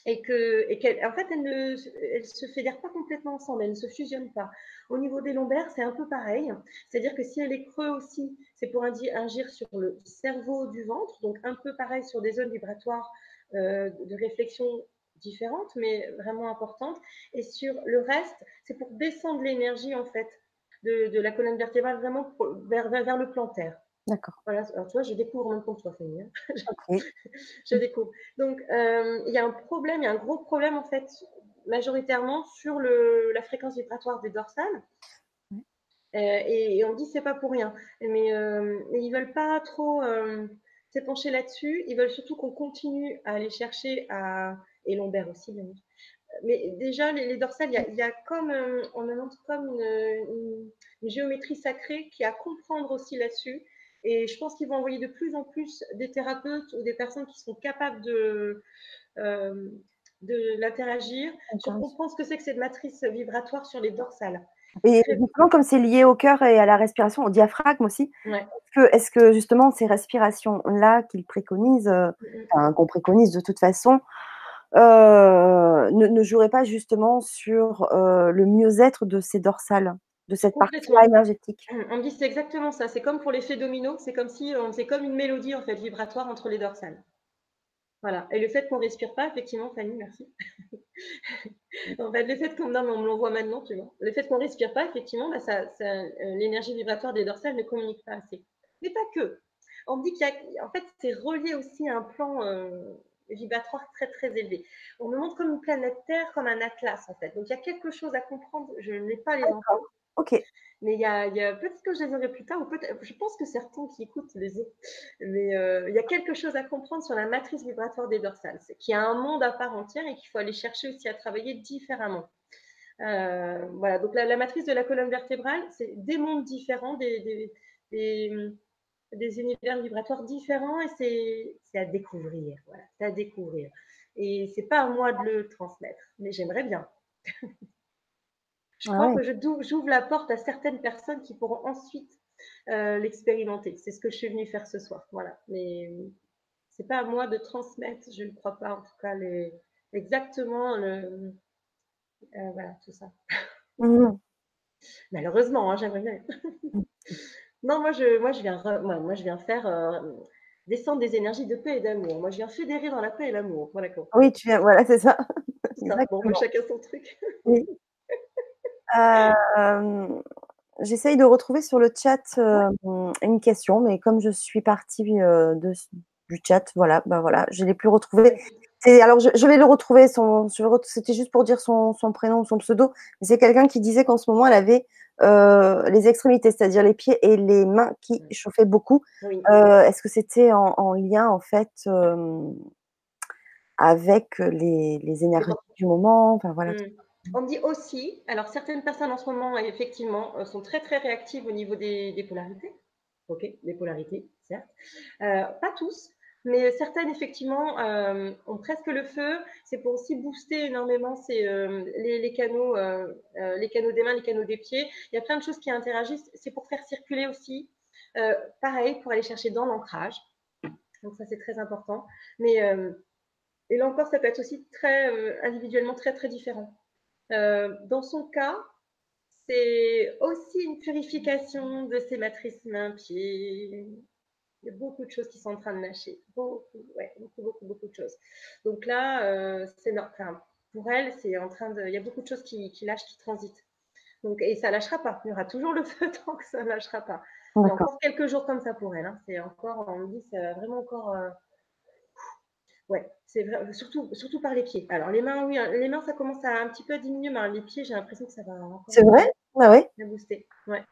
et que, en fait, elle ne se pas complètement ensemble, elle ne se fusionne pas. Au niveau des lombaires, c'est un peu pareil. C'est-à-dire que si elle est creux aussi, c'est pour agir sur le cerveau du ventre, donc un peu pareil sur des zones vibratoires euh, de réflexion différentes, mais vraiment importantes. Et sur le reste, c'est pour descendre l'énergie, en fait, de, la colonne vertébrale vraiment vers, vers, vers le plantaire. D'accord. Voilà, alors tu vois, je découvre en même temps que toi, Fanny. Hein. je découvre. Donc, euh, il y a un problème, il y a un gros problème en fait, majoritairement sur le, la fréquence vibratoire des dorsales. Euh, et, on dit c'est pas pour rien. Mais, euh, ils veulent pas trop euh, s'épancher là-dessus. Ils veulent surtout qu'on continue à aller chercher à et lombaire aussi, bien mais déjà, les, dorsales, il y, a, comme, on montre comme une, une, géométrie sacrée qui a à comprendre aussi là-dessus et je pense qu'ils vont envoyer de plus en plus des thérapeutes ou des personnes qui sont capables de, euh, de l'interagir. Sur comprendre ce que c'est que cette matrice vibratoire sur les dorsales. Et justement, comme c'est lié au cœur et à la respiration, au diaphragme aussi, est-ce que, justement ces respirations-là qu'ils préconisent, euh, enfin, qu'on préconise de toute façon, euh, ne, ne joueraient pas justement sur le mieux-être de ces dorsales? De cette partie-là énergétique. On dit c'est exactement ça. C'est comme pour l'effet domino. C'est comme si c'est comme une mélodie en fait vibratoire entre les dorsales. Voilà. Et le fait qu'on respire pas, effectivement, Fanny, merci. en fait, le fait qu'on non, mais on me l'envoie maintenant, tu vois. Le fait qu'on respire pas, effectivement, bah, ça, euh, l'énergie vibratoire des dorsales ne communique pas assez. Mais pas que. on dit qu'il y a, en fait, c'est relié aussi à un plan vibratoire très très élevé. On me montre comme une planète Terre, comme un atlas en fait. Donc il y a quelque chose à comprendre. Je n'ai pas les enfants. Ok. Mais il y a, peut-être que je les aurai plus tard, ou peut-être, je pense que certains qui écoutent les autres. Mais euh, il y a quelque chose à comprendre sur la matrice vibratoire des dorsales, c'est qu'il a un monde à part entière et qu'il faut aller chercher aussi à travailler différemment. Euh, voilà, donc la, matrice de la colonne vertébrale, c'est des mondes différents, des, des, univers vibratoires différents et c'est à découvrir. Voilà, c'est à découvrir. Et c'est pas à moi de le transmettre, mais j'aimerais bien. Je crois que j'ouvre la porte à certaines personnes qui pourront ensuite euh, l'expérimenter. C'est ce que je suis venue faire ce soir. Voilà. Mais c'est pas à moi de transmettre, je ne crois pas en tout cas les, exactement le, euh, voilà, tout ça. Mmh. Malheureusement, hein, j'aimerais bien. non, moi je, moi, je viens, moi, je viens faire euh, descendre des énergies de paix et d'amour. Moi, je viens fédérer dans la paix et l'amour. Voilà, oui, tu viens, voilà, c'est ça. ça. Bon, chacun son truc. Oui. Euh, j'essaye de retrouver sur le chat euh, une question, mais comme je suis partie euh, de, du chat, voilà, bah voilà, je ne l'ai plus retrouvé. Alors, je, vais le retrouver. C'était juste pour dire son, son prénom, son pseudo. C'est quelqu'un qui disait qu'en ce moment, elle avait les extrémités, c'est-à-dire les pieds et les mains qui chauffaient beaucoup. Est-ce que c'était en, lien, en fait, avec les, les, énergies du moment enfin, voilà. Mmh. On dit aussi, alors certaines personnes en ce moment, effectivement, euh, sont très très réactives au niveau des, polarités. Ok, des polarités, certes. Euh, pas tous, mais certaines, effectivement, euh, ont presque le feu. C'est pour aussi booster énormément les, canaux, les canaux des mains, les canaux des pieds. Il y a plein de choses qui interagissent. C'est pour faire circuler aussi. pareil, pour aller chercher dans l'ancrage. Donc ça, c'est très important. Mais et là encore, ça peut être aussi très individuellement très très différent. Euh, dans son cas, c'est aussi une purification de ses matrices mains-pieds. Il y a beaucoup de choses qui sont en train de lâcher. Beaucoup, beaucoup, beaucoup, beaucoup de choses. Donc là, euh, c'est enfin, pour elle, c'est en train de. Il y a beaucoup de choses qui, qui lâchent, qui transitent. Donc, et ça ne lâchera pas. Il y aura toujours le feu tant que ça ne lâchera pas. Encore quelques jours comme ça pour elle. Hein. C'est encore, on me dit, c'est vraiment encore. Euh, Ouais, c'est vrai, surtout, surtout par les pieds. Alors les mains, oui, hein, les mains, ça commence à un petit peu diminuer, mais les pieds, j'ai l'impression que ça va encore. C'est vrai? Ah ouais? booster. Ouais.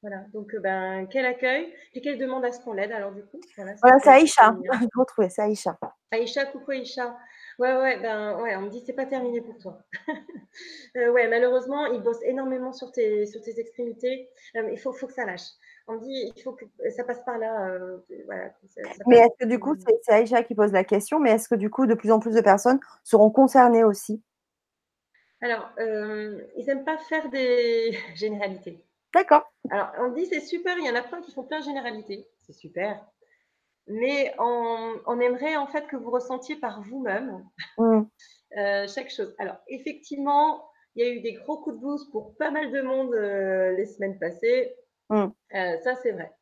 Voilà, donc euh, ben, quel accueil. Et quelle demande à ce qu'on l'aide alors du coup? Voilà, c'est Aïcha. Je retrouver, c'est Aïcha. Aïcha, coucou Aïcha. Ouais, ouais, ben, ouais, on me dit c'est pas terminé pour toi. euh, ouais, malheureusement, il bosse énormément sur tes, sur tes extrémités. Euh, il faut, faut que ça lâche on dit il faut que ça passe par là. Euh, mais est-ce que du coup, c'est Aïcha qui pose la question, mais est-ce que du coup, de plus en plus de personnes seront concernées aussi? Alors, euh, ils n'aiment pas faire des généralités. D'accord. Alors, on dit c'est super, il y en a plein qui font plein de généralités. C'est super. Mais on, aimerait en fait que vous ressentiez par vous-même mmh. euh, chaque chose. Alors, effectivement, il y a eu des gros coups de boost pour pas mal de monde les semaines passées. Mmh. Euh, ça, c'est vrai.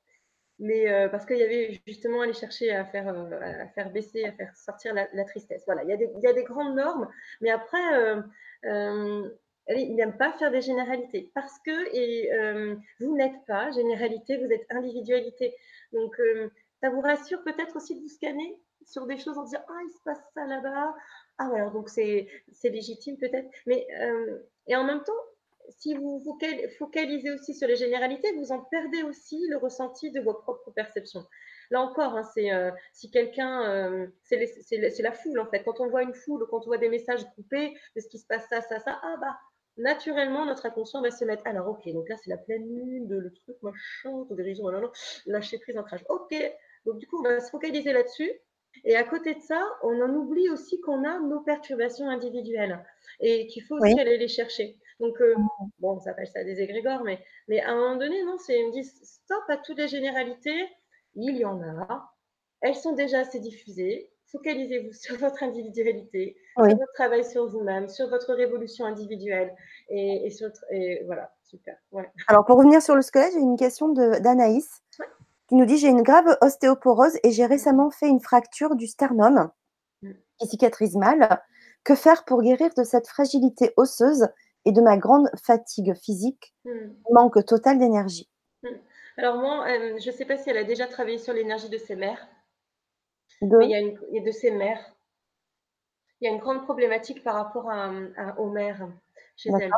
Mais euh, parce qu'il y avait justement aller chercher à faire, euh, à faire baisser, à faire sortir la, tristesse. Voilà, il y, a des, grandes normes, mais après, il n'aime pas faire des généralités parce que et, vous n'êtes pas généralité, vous êtes individualité. Donc, ça vous rassure peut-être aussi de vous scanner sur des choses en disant Ah, il se passe ça là-bas. Ah, voilà, donc c'est légitime peut-être. Mais, et en même temps, si vous vous focalisez aussi sur les généralités, vous en perdez aussi le ressenti de vos propres perceptions. Là encore, hein, c'est euh, si quelqu'un, euh, c'est la foule en fait. Quand on voit une foule, quand on voit des messages groupés de ce qui se passe ça, ça, ça, ah bah naturellement notre inconscient va se mettre. Alors ok, donc là c'est la pleine lune, le truc machin, autodérision, non, non, lâcher prise, ancrage. Ok, donc du coup on va se focaliser là-dessus. Et à côté de ça, on en oublie aussi qu'on a nos perturbations individuelles et qu'il faut aussi aller les chercher. Donc, euh, bon, on s'appelle ça des égrégores, mais, mais à un moment donné, non, c'est, ils me disent stop à toutes les généralités, il y en a, elles sont déjà assez diffusées, focalisez-vous sur votre individualité, sur votre travail sur vous-même, sur votre révolution individuelle, et, sur, et voilà, super. Alors, pour revenir sur le squelette, j'ai une question d'Anaïs. qui nous dit j'ai une grave ostéoporose et j'ai récemment fait une fracture du sternum mm. qui cicatrise mal. Que faire pour guérir de cette fragilité osseuse et de ma grande fatigue physique, hmm. manque total d'énergie. Hmm. Alors moi, je ne sais pas si elle a déjà travaillé sur l'énergie de ses mères. Mais il y, a une, de ses mères. Il y a une grande problématique par rapport à, aux mères chez elle.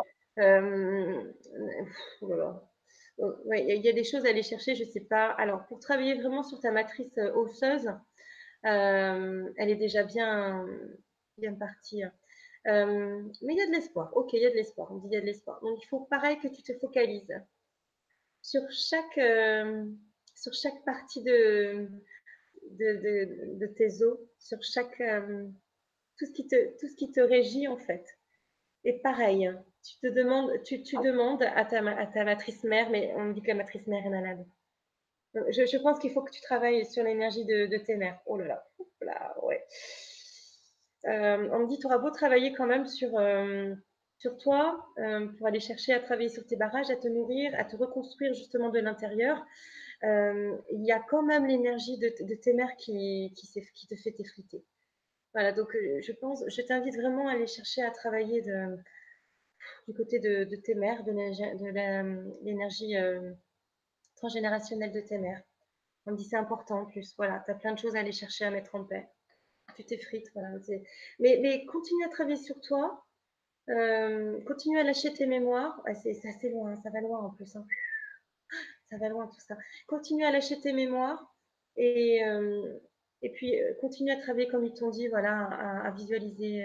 Il y a des choses à aller chercher, je ne sais pas. Alors, pour travailler vraiment sur ta matrice euh, osseuse, euh, elle est déjà bien, bien partie. Euh, mais il y a de l'espoir. Ok, il y a de l'espoir. On dit il y a de l'espoir. Donc, il faut pareil que tu te focalises sur chaque, sur chaque partie de, de, tes os, sur chaque, tout, ce qui te, tout ce qui te régit en fait. Et pareil, tu te demandes, tu, tu demandes à ta, à ta matrice mère, mais on me dit que la matrice mère est malade. Je, pense qu'il faut que tu travailles sur l'énergie de, de, tes mères. Oh là, là ouais. Euh, on me dit, tu auras beau travailler quand même sur, euh, sur toi, euh, pour aller chercher à travailler sur tes barrages, à te nourrir, à te reconstruire justement de l'intérieur. Il y a quand même l'énergie de, tes mères qui, qui, te fait t'effriter. Voilà, donc je pense, je t'invite vraiment à aller chercher à travailler du côté de, tes mères, de l'énergie transgénérationnelle de tes mères. On me dit c'est important en plus. Voilà, tu as plein de choses à aller chercher à mettre en paix. Tu t'effrites. Voilà, mais, continue à travailler sur toi. Euh, continue à lâcher tes mémoires. c'est assez loin, ça va loin en plus. Hein. Ça va loin tout ça. Continue à lâcher tes mémoires et, euh, puis continue à travailler comme ils t'ont dit, voilà, à, visualiser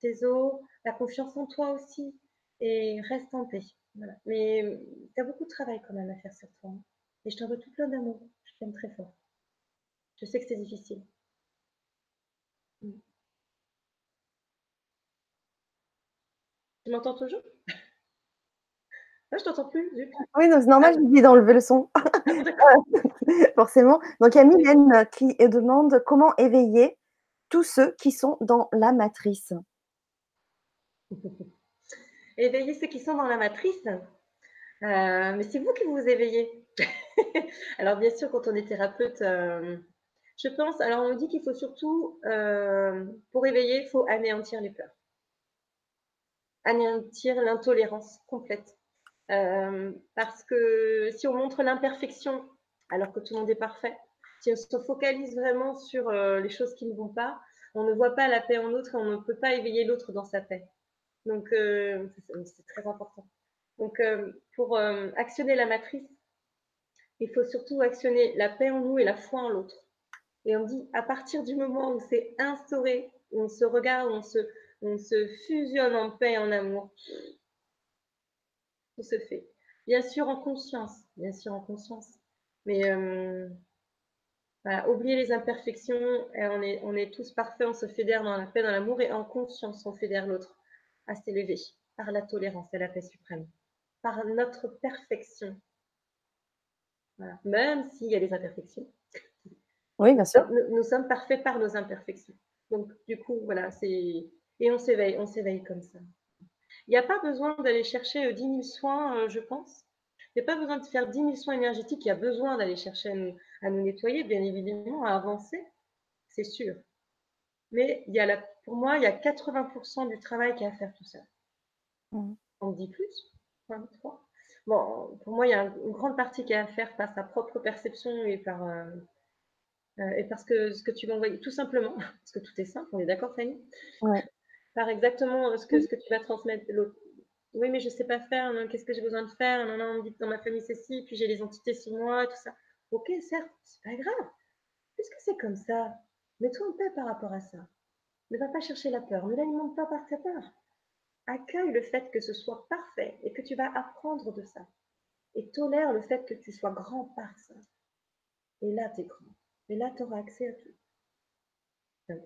tes os, la confiance en toi aussi et reste en paix. Mais tu as beaucoup de travail quand même à faire sur toi. Hein. Et je t'envoie tout plein d'amour. Je t'aime très fort. Je sais que c'est difficile. Mm. Tu m'entends toujours? Ah, Je t'entends plus. Oui, c'est normal, je dis d'enlever le son. Forcément. Donc, il y a Mylène qui demande comment éveiller tous ceux qui sont dans la matrice. éveiller ceux qui sont dans la matrice? Euh, mais c'est vous qui vous éveillez. alors, bien sûr, quand on est thérapeute, euh, je pense, alors on dit qu'il faut surtout, euh, pour éveiller, il faut anéantir les peurs. Anéantir l'intolérance complète. parce que si on montre l'imperfection alors que tout le monde est parfait, si on se focalise vraiment sur les choses qui ne vont pas, on ne voit pas la paix en l'autre et on ne peut pas éveiller l'autre dans sa paix. Donc, euh, c'est très important. Donc, euh, pour euh, actionner la matrice, il faut surtout actionner la paix en nous et la foi en l'autre. Et on dit, à partir du moment où c'est instauré, où on se regarde, on se, on se fusionne en paix et en amour, tout se fait. Bien sûr en conscience, bien sûr en conscience. Mais voilà, oublier les imperfections, on, est, on est tous parfaits, on se fédère dans la paix, dans l'amour, et en conscience, on fédère l'autre à s'élever par la tolérance et la paix suprême, par notre perfection. Même s'il y a des imperfections. Oui, bien sûr. Nous, sommes parfaits par nos imperfections. Donc, du coup, voilà, c'est. Et on s'éveille, on s'éveille comme ça. Il n'y a pas besoin d'aller chercher 10 euh, 000 soins, euh, je pense. Il n'y a pas besoin de faire 10 000 soins énergétiques. Il y a besoin d'aller chercher à nous, nettoyer, bien évidemment, à avancer. C'est sûr. Mais il y a la pour moi, il y a 80% du travail qui est à faire tout seul. Mmh. On dit plus 23. Bon, pour moi, il y a une grande partie qui est à faire par sa propre perception et par, euh, euh, et parce que ce que tu vas envoyer, tout simplement, parce que tout est simple, on est d'accord, Fanny? Ouais. Par exactement ce que, ce que tu vas transmettre. Oui, mais je ne sais pas faire, qu'est-ce que j'ai besoin de faire Non, non, on me dit que dans ma famille c'est ci, puis j'ai les entités sur moi, tout ça. Ok, certes, c'est pas grave. Puisque c'est comme ça, mets-toi en paix par rapport à ça. Ne va pas chercher la peur, ne l'alimente pas par ta peur. Accueille le fait que ce soit parfait et que tu vas apprendre de ça. Et tolère le fait que tu sois grand par ça. Et là, tu es grand. Et là, tu auras accès à tout.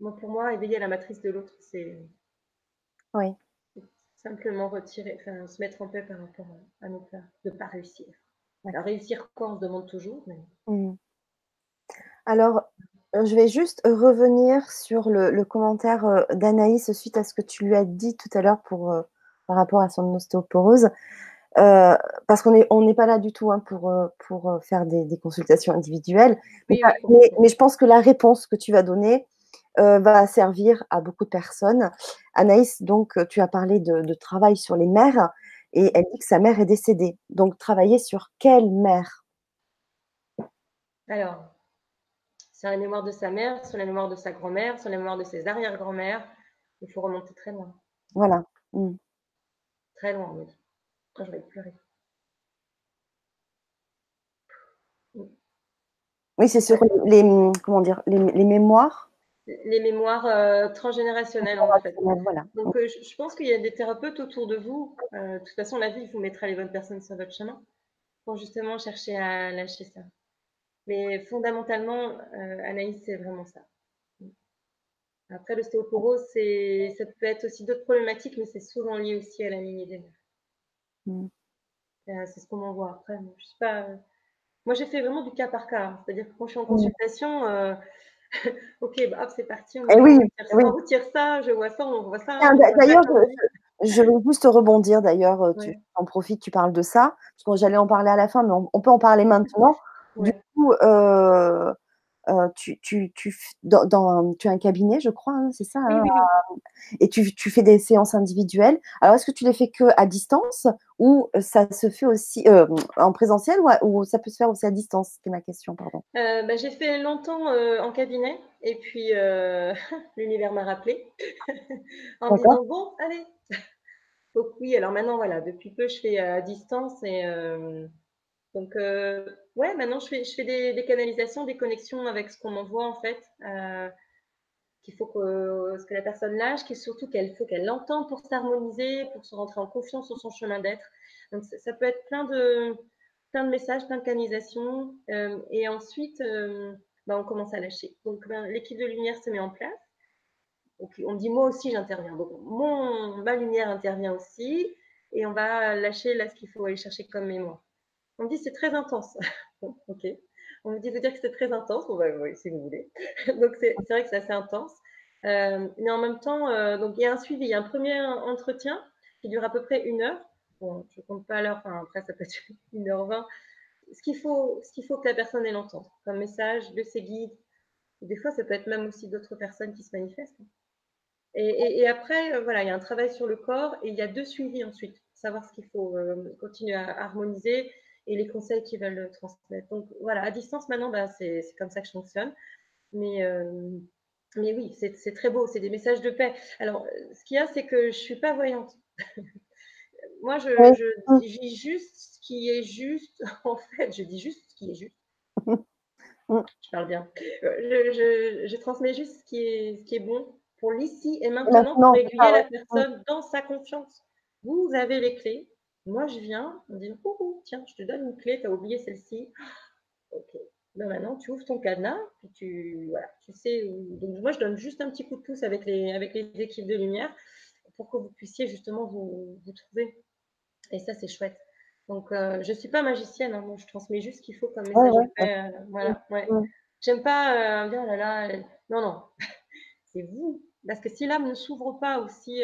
pour moi, éveiller la matrice de l'autre, c'est oui. simplement retirer, enfin, se mettre en paix par rapport à nos peurs, de ne pas réussir. Alors, réussir quoi, on se demande toujours. Mais... Mmh. Alors, euh, je vais juste revenir sur le, commentaire euh, d'Anaïs suite à ce que tu lui as dit tout à l'heure pour euh, par rapport à son ostéoporose. Parce qu'on n'est on pas là du tout hein, pour, pour faire des, consultations individuelles. Mais, je pense que la réponse que tu vas donner va servir à beaucoup de personnes. Anaïs, donc, tu as parlé de, de travail sur les mères. Et elle dit que sa mère est décédée. Donc, travailler sur quelle mère? Alors, sur la mémoire de sa mère, sur la mémoire de sa grand-mère, sur la mémoire de ses arrière-grand-mères. Il faut remonter très loin. Voilà. Mm. Très loin, oui. Je vais pleurer. Oui, c'est sur les, comment dire, les, mémoires. Les mémoires euh, transgénérationnelles, en fait. Voilà. Donc, euh, je, pense qu'il y a des thérapeutes autour de vous. Euh, de toute façon, la vie vous mettra les bonnes personnes sur votre chemin pour justement chercher à lâcher ça. Mais fondamentalement, Anaïs, c'est vraiment ça. Après, l'ostéoporose, ça peut être aussi d'autres problématiques, mais c'est souvent lié aussi à la lignée des Mm. c'est ce qu'on m'envoie après. Je sais pas moi, j'ai fait vraiment du cas par cas. Hein. C'est-à-dire que quand je suis en consultation, euh, ok, bah, c'est parti, on, eh oui, retire, ça, je vois ça, on voit ça. D'ailleurs, je, veux juste rebondir, d'ailleurs, euh, tu en profites, tu parles de ça, parce que j'allais en parler à la fin, mais on, peut en parler maintenant. Du coup, euh, euh, tu, tu, tu, dans, tu as un cabinet, je crois, hein, c'est ça hein, Et tu, tu, fais des séances individuelles. Alors, est-ce que tu les fais que à distance ou ça se fait aussi euh, en présentiel ou, ça peut se faire aussi à distance? C'est ma question, pardon. Euh, bah, j'ai fait longtemps en cabinet et puis l'univers m'a rappelé en disant bon, allez. Donc oui, alors maintenant, voilà, depuis peu, je fais à distance et donc, euh, ouais, maintenant, je fais, des, canalisations, des connexions avec ce qu'on m'envoie, en fait. Euh, qu'il faut que, ce que la personne lâche, qu'il surtout qu'elle faut qu'elle l'entende pour s'harmoniser, pour se rentrer en confiance sur son chemin d'être. Donc, ça, peut être plein de, plein de messages, plein de canalisations. Euh, et ensuite, bah, on commence à lâcher. Donc, ben, l'équipe de lumière se met en place. Donc, on dit, moi aussi, j'interviens. Donc, mon, ma lumière intervient aussi. Et on va lâcher là ce qu'il faut aller chercher comme mémoire. On me dit c'est très intense. ok. On me dit de dire que c'est très intense. Bah, si vous voulez. donc c'est vrai que c'est assez intense. Euh, mais en même temps, euh, donc il y a un suivi, il y a un premier entretien qui dure à peu près une heure. Bon, je compte pas l'heure, enfin, après ça peut être une heure vingt. Ce qu'il faut, ce faut que la personne ait l'entende comme message de ses guides. Des fois, ça peut être même aussi d'autres personnes qui se manifestent. Et, après, euh, voilà, il y a un travail sur le corps et il y a deux suivis ensuite, savoir ce qu'il faut continuer à harmoniser et les conseils qu'ils veulent transmettre. Donc voilà, à distance maintenant, bah, c'est comme ça que je fonctionne. Mais, euh, mais oui, c'est très beau, c'est des messages de paix. Alors, ce qu'il y a, c'est que je ne suis pas voyante. Moi, je, je, dis juste ce qui est juste. En fait, je dis juste ce qui est juste. Je parle bien. Euh, je, je, transmets juste ce qui est, ce qui est bon pour l'ici et maintenant, pour aiguiller la personne dans sa confiance. Vous avez les clés, moi, je viens, on dit tiens, je te donne une clé, tu as oublié celle-ci. Ok. Ben maintenant, tu ouvres ton cadenas, puis tu, voilà, tu sais. Donc, moi, je donne juste un petit coup de pouce avec les, avec les équipes de lumière pour que vous puissiez justement vous, vous trouver. Et ça, c'est chouette. Donc, euh, je ne suis pas magicienne, hein, moi, je transmets juste ce qu'il faut comme message. Euh, voilà, ouais. J'aime pas euh, dire, oh là là, non, non, c'est vous. Parce que si l'âme ne s'ouvre pas aussi,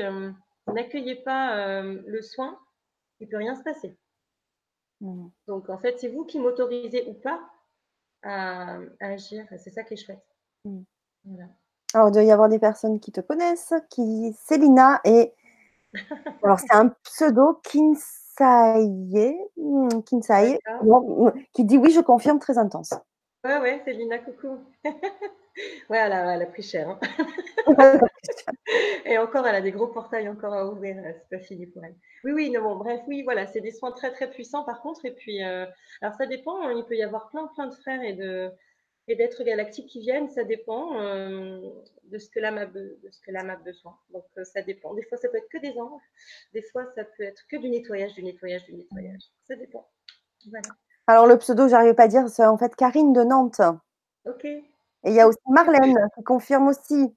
n'accueillez pas le soin, il ne peut rien se passer. Mmh. Donc, en fait, c'est vous qui m'autorisez ou pas à, agir. C'est ça qui est chouette. Mmh. Alors, il doit y avoir des personnes qui te connaissent, qui Célina et alors c'est un pseudo Kinsaye, mmh, Kinsaye qui dit oui, je confirme, très intense. Ouais, ouais, Célina, coucou. ouais, elle a, pris cher. Hein. Et encore, elle a des gros portails encore à ouvrir. C'est pas fini pour elle. Oui, oui, non, bon, bref, oui, voilà, c'est des soins très, très puissants par contre. Et puis, euh, alors ça dépend. Hein, il peut y avoir plein, plein de frères et de et d'êtres galactiques qui viennent. Ça dépend euh, de ce que l'âme a, de ce que l'âme a besoin. Donc, euh, ça dépend. Des fois, ça peut être que des anges. Des fois, ça peut être que du nettoyage, du nettoyage, du nettoyage. Ça dépend. Voilà. Alors, le pseudo, j'arrive pas à dire, c'est en fait Karine de Nantes. Ok. Et il y a aussi Marlène qui confirme aussi.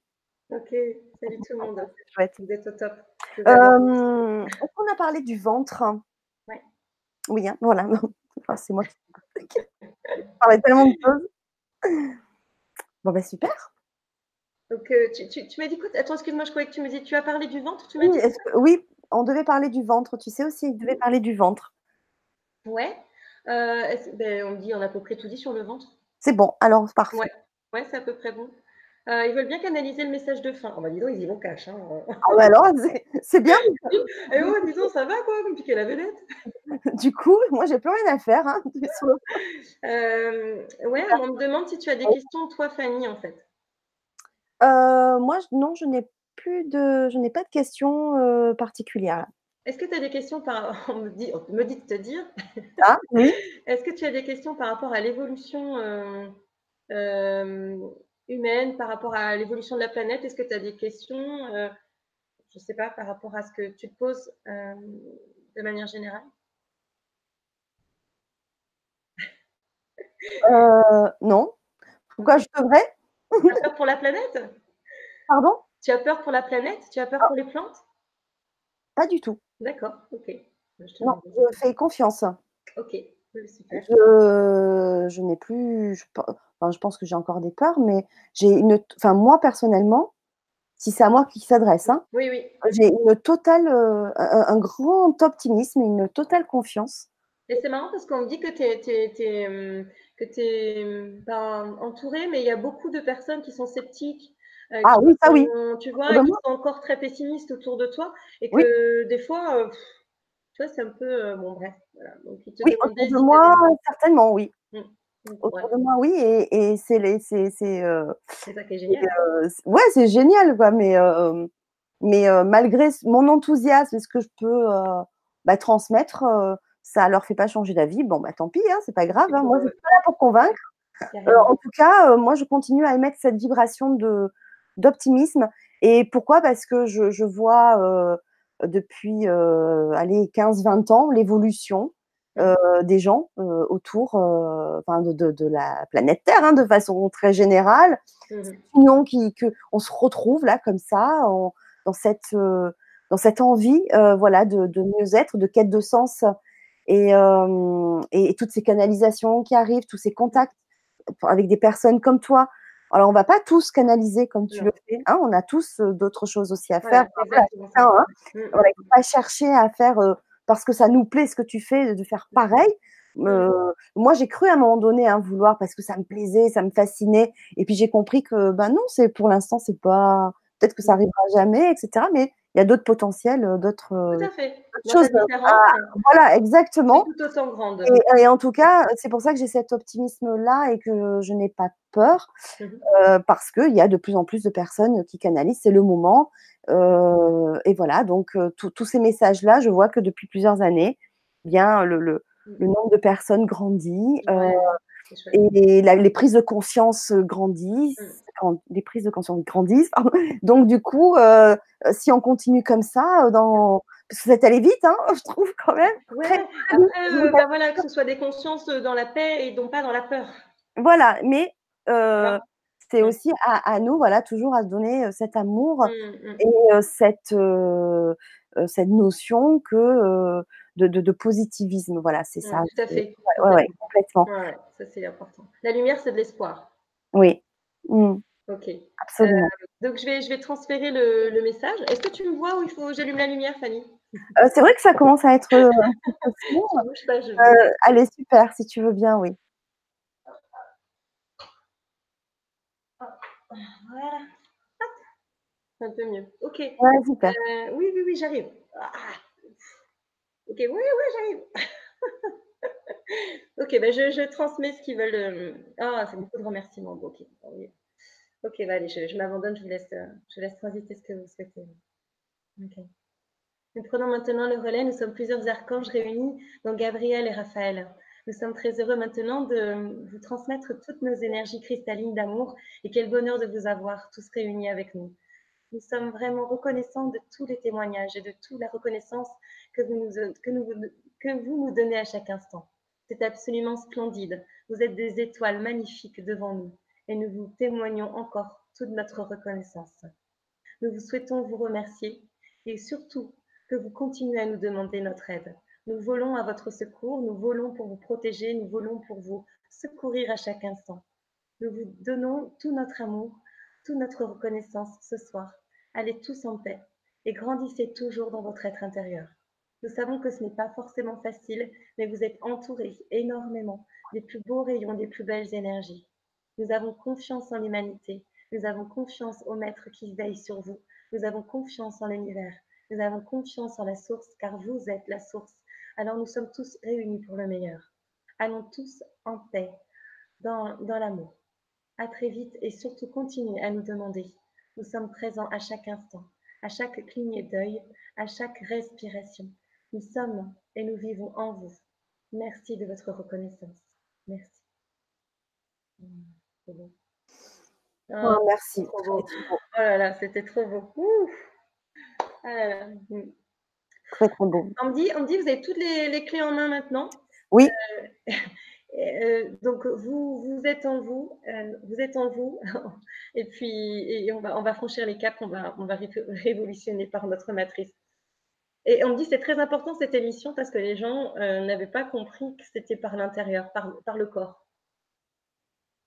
Ok, salut tout le monde. Chouette. Vous êtes au top. Euh, Est-ce qu'on a parlé du ventre? Oui. Oui, hein, voilà. c'est moi qui parlais tellement de choses. Bon, ben super. Donc, euh, tu, tu, tu m'as dit quoi? Attends, excuse-moi, je croyais que tu me disais, tu as parlé du ventre tu oui, dit... oui, on devait parler du ventre. Tu sais aussi, on devait parler du ventre. Ouais. Euh, ben, on dit, on a à peu près tout dit sur le ventre. C'est bon, alors parfait. Ouais, ouais c'est à peu près bon. Euh, ils veulent bien canaliser le message de fin. Oh bah dis donc, ils y vont cash. Hein. Ah bah alors, c'est bien. Et oh, dis donc, ça va quoi, comme piquer la vedette Du coup, moi, j'ai plus rien à faire. Hein, euh, ouais, on me demande si tu as des questions, toi, Fanny, en fait. Euh, moi, non, je n'ai plus de, je n'ai pas de questions particulières. Est-ce que tu as des questions par on me dit, on me dit de te dire. Ah, oui. Est-ce que tu as des questions par rapport à l'évolution humaine, par rapport à l'évolution de la planète? Est-ce que tu as des questions, euh, je ne sais pas, par rapport à ce que tu te poses euh, de manière générale? Euh, Non. Pourquoi je devrais? Tu as peur pour la planète? Pardon? Tu as peur pour la planète? Tu as peur pour les plantes? Pas du tout. D'accord, ok. Je non, je fais confiance. Ok, super. Je, je n'ai plus. Je je pense que j'ai encore des peurs, mais j'ai une. Enfin, moi, personnellement, si c'est à moi qui s'adresse, hein, oui, oui. j'ai une totale, euh, un, grand optimisme et une totale confiance. Et c'est marrant parce qu'on me dit que tu es, hum, que es hum, pas entouré, mais il y a beaucoup de personnes qui sont sceptiques. Euh, ah oui, ça oui. Tu vois, qui sont encore très pessimistes autour de toi et que des fois, euh, tu vois, c'est un peu. bon, bref. Voilà. Donc, ils te oui, autour de moi, certainement, oui. Hum. Autour de moi, oui, et, c'est les, c'est, c'est, euh, ça qui est génial. Euh, ouais, c'est génial, quoi. Mais, euh, mais malgré mon enthousiasme et ce que je peux bah, transmettre, ça leur fait pas changer d'avis. Bon, bah tant pis, hein, c'est pas grave. Hein. Moi, je suis pas là pour convaincre. en tout cas, moi, je continue à émettre cette vibration de d'optimisme. Et pourquoi? Parce que je, je vois depuis allez 15-20 ans l'évolution euh, des gens euh, autour euh, de, de, de, la planète Terre hein, de façon très générale. Mmh. Qui que on se retrouve là comme ça en, dans cette dans cette envie voilà de, de mieux être, de quête de sens et, et, toutes ces canalisations qui arrivent, tous ces contacts avec des personnes comme toi. Alors, on va pas tous canaliser comme tu le fais. Hein, on a tous d'autres choses aussi à faire. hein. Mmh. Voilà, il faut pas chercher à faire parce que ça nous plaît ce que tu fais, de faire pareil. Euh, moi, j'ai cru à un moment donné hein, vouloir parce que ça me plaisait, ça me fascinait. Et puis j'ai compris que ben non, c'est pour l'instant, c'est pas. Peut-être que ça arrivera jamais, etc. Mais il y a d'autres potentiels, euh, d'autres choses. voilà, exactement. Tout autant grande. Et, en tout cas, c'est pour ça que j'ai cet optimisme-là et que je n'ai pas peur, mmh euh, parce qu'il y a de plus en plus de personnes qui canalisent. C'est le moment. Euh, et voilà, donc euh, tous ces messages-là, je vois que depuis plusieurs années, bien le, le, mmh. nombre de personnes grandit. Euh, et les prises de conscience grandissent, mmh. les prises de conscience grandissent. Donc du coup, si on continue comme ça, dans parce que ça allé vite, hein, je trouve quand même. Ouais. Après, bah, voilà, que ce soit des consciences dans la paix et non pas dans la peur. Voilà, mais c'est mmh. aussi à, nous, voilà, toujours à donner cet amour mmh. et cette, cette notion que de, de, positivisme. Voilà, c'est ça. Tout à fait. Ouais, complètement. ça, c'est important. La lumière, c'est de l'espoir. Oui. Ok. Absolument. donc, je vais, je vais transférer le, le message. Est-ce que tu me vois où il faut j'allume la lumière, Fanny? C'est vrai que ça commence à être. allez, super, si tu veux bien, oui. Voilà. C'est un peu mieux. Ok. Ouais, super. Euh, oui, oui, oui, j'arrive. Ah. Ok, oui, oui, j'arrive. ok, ben je, transmets ce qu'ils veulent. Euh, ah, c'est beaucoup de remerciements. Ok, ok, bah, allez, je, je m'abandonne, je vous laisse, euh, je laisse transiter ce que vous souhaitez. Ok. Nous prenons maintenant le relais. Nous sommes plusieurs archanges réunis, dont Gabriel et Raphaël. Nous sommes très heureux maintenant de vous transmettre toutes nos énergies cristallines d'amour et quel bonheur de vous avoir tous réunis avec nous. Nous sommes vraiment reconnaissants de tous les témoignages et de toute la reconnaissance que vous nous, que nous, que vous nous donnez à chaque instant. C'est absolument splendide. Vous êtes des étoiles magnifiques devant nous et nous vous témoignons encore toute notre reconnaissance. Nous vous souhaitons vous remercier et surtout que vous continuez à nous demander notre aide. Nous volons à votre secours, nous volons pour vous protéger, nous volons pour vous secourir à chaque instant. Nous vous donnons tout notre amour, toute notre reconnaissance ce soir. Allez tous en paix et grandissez toujours dans votre être intérieur. Nous savons que ce n'est pas forcément facile, mais vous êtes entourés énormément des plus beaux rayons, des plus belles énergies. Nous avons confiance en l'humanité. Nous avons confiance au Maître qui veille sur vous. Nous avons confiance en l'univers. Nous avons confiance en la source, car vous êtes la source. Alors nous sommes tous réunis pour le meilleur. Allons tous en paix, dans, l'amour. À très vite et surtout continuez à nous demander. Nous sommes présents à chaque instant, à chaque clignée d'œil, à chaque respiration. Nous sommes et nous vivons en vous. Merci de votre reconnaissance. Merci. Mmh, ah, oh, merci. Oh là là, c'était trop beau. Ah mmh. Très, très beau. On me, dit, on dit, vous avez toutes les, clés en main maintenant? Oui. Euh, euh, donc, vous, vous êtes en vous, euh, vous êtes en vous, et puis et on, va, on va franchir les caps, on va, on va révolutionner par notre matrice. Et on me dit c'est très important cette émission parce que les gens n'avaient pas compris que c'était par l'intérieur, par, par le corps.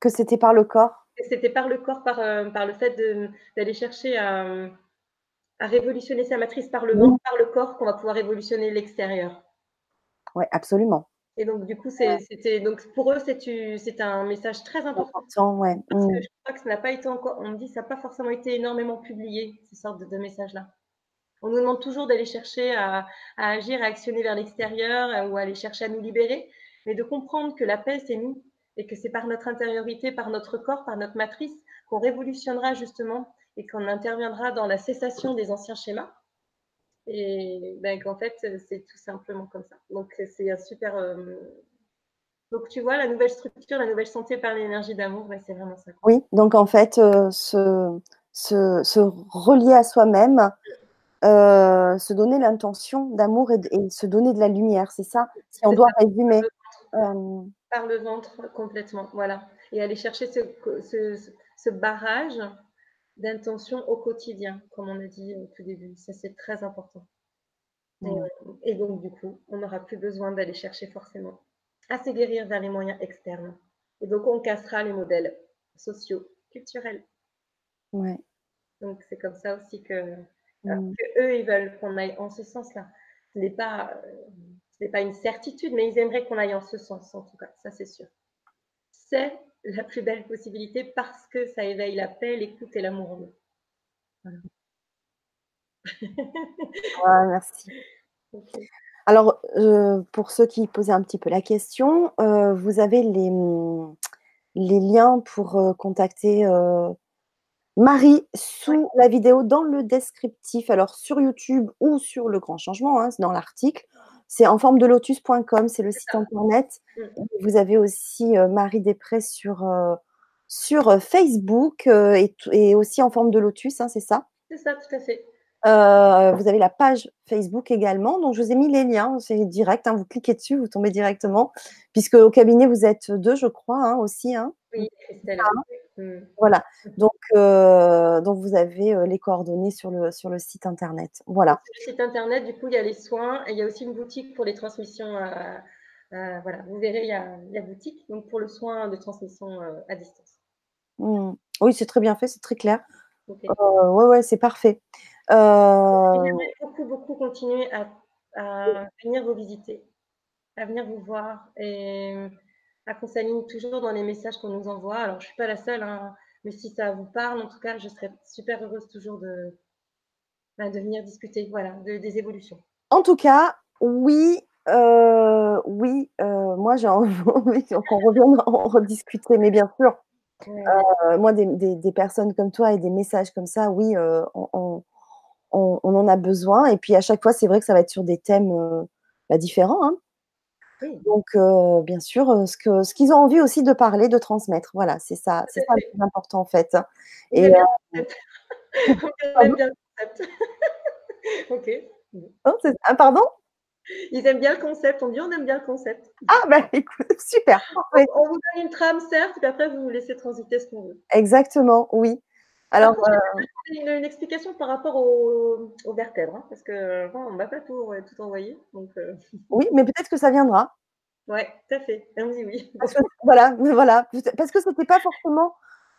Que c'était par le corps? C'était par le corps, par, par le fait d'aller chercher à, à révolutionner sa matrice par le monde, par le corps, qu'on va pouvoir révolutionner l'extérieur. Oui, absolument. Et donc, du coup, c'était donc pour eux, c'est un message très important. ouais. Parce que mm. je crois que ça n'a pas été encore, on me dit, ça n'a pas forcément été énormément publié, ces sortes de, messages-là. On nous demande toujours d'aller chercher à, à, agir, à actionner vers l'extérieur euh, ou à aller chercher à nous libérer, mais de comprendre que la paix, c'est nous et que c'est par notre intériorité, par notre corps, par notre matrice qu'on révolutionnera justement et qu'on interviendra dans la cessation des anciens schémas. Et ben, qu'en fait, c'est tout simplement comme ça. Donc, c'est un super. Euh, donc, tu vois, la nouvelle structure, la nouvelle santé par l'énergie d'amour, ben, c'est vraiment ça. Oui, donc en fait, euh, se, se, relier à soi-même, euh, se donner l'intention d'amour et, se donner de la lumière, c'est ça? Si on doit résumer. Par le ventre, complètement, voilà. Et aller chercher ce, ce, ce barrage d'intention au quotidien, comme on a dit au tout début. Ça, c'est très important. Euh, et, donc, du coup, on n'aura plus besoin d'aller chercher forcément à se guérir vers les moyens externes. Et donc, on cassera les modèles sociaux, culturels. Ouais. Donc, c'est comme ça aussi que, mm. eux, ils veulent qu'on aille en ce sens-là. Ce n'est pas, euh, pas une certitude, mais ils aimeraient qu'on aille en ce sens, en tout cas, ça c'est sûr. C'est la plus belle possibilité parce que ça éveille la paix, l'écoute et l'amour en nous. Voilà. merci. Alors, euh, pour ceux qui posaient un petit peu la question, euh, vous avez les, les liens pour euh, contacter Marie sous la vidéo dans le descriptif, alors sur YouTube ou sur le grand changement, hein, dans l'article. C'est en forme de lotus.com, c'est le site internet. Mm. Vous avez aussi euh, Marie Després sur, euh, sur euh, Facebook et, aussi en forme de lotus, hein, c'est ça? C'est ça, tout à fait. vous avez la page Facebook également, donc je vous ai mis les liens, c'est direct, hein, vous cliquez dessus, vous tombez directement, puisque au cabinet vous êtes deux, je crois, aussi. Oui, Christelle. Mmh. Voilà. Donc, euh, donc vous avez euh, les coordonnées sur le, sur le site internet. Voilà. Sur le site internet, du coup, il y a les soins et il y a aussi une boutique pour les transmissions. voilà, vous verrez, il y a la boutique donc pour le soin de transmission euh, à distance. Mmh. Oui, c'est très bien fait, c'est très clair. Okay. ouais, ouais, c'est parfait. J'aimerais beaucoup, beaucoup continuer à, à venir vous visiter, à venir vous voir et à qu'on s'aligne toujours dans les messages qu'on nous envoie. Alors, je ne suis pas la seule, hein, mais si ça vous parle, en tout cas, je serais super heureuse toujours de, bah, de venir discuter voilà, des évolutions. En tout cas, oui, euh, oui, euh, moi j'ai envie qu'on revienne en rediscuter, mais bien sûr, euh, moi des, des, personnes comme toi et des messages comme ça, oui, on, on, on, en a besoin. Et puis à chaque fois, c'est vrai que ça va être sur des thèmes bah, différents. Hein. Donc, euh, bien sûr, euh, ce qu'ils ce qu'ils ont envie aussi de parler, de transmettre. Voilà, c'est ça, c'est ça le plus important en fait. Et, bien le concept. ok. Oh, ah, pardon? Ils aiment bien le concept. On dit on aime bien le concept. Ah, ben écoute, super. On, vous donne une trame, certes, et après, vous vous laissez transiter ce qu'on veut. Exactement, oui. Alors, une, une, explication par rapport aux, vertèbres, hein, parce que on ne va pas tout, tout envoyer. Donc, Oui, mais peut-être que ça viendra. Oui, tout à fait. On dit oui. Parce que, voilà, voilà, parce que c'était pas forcément.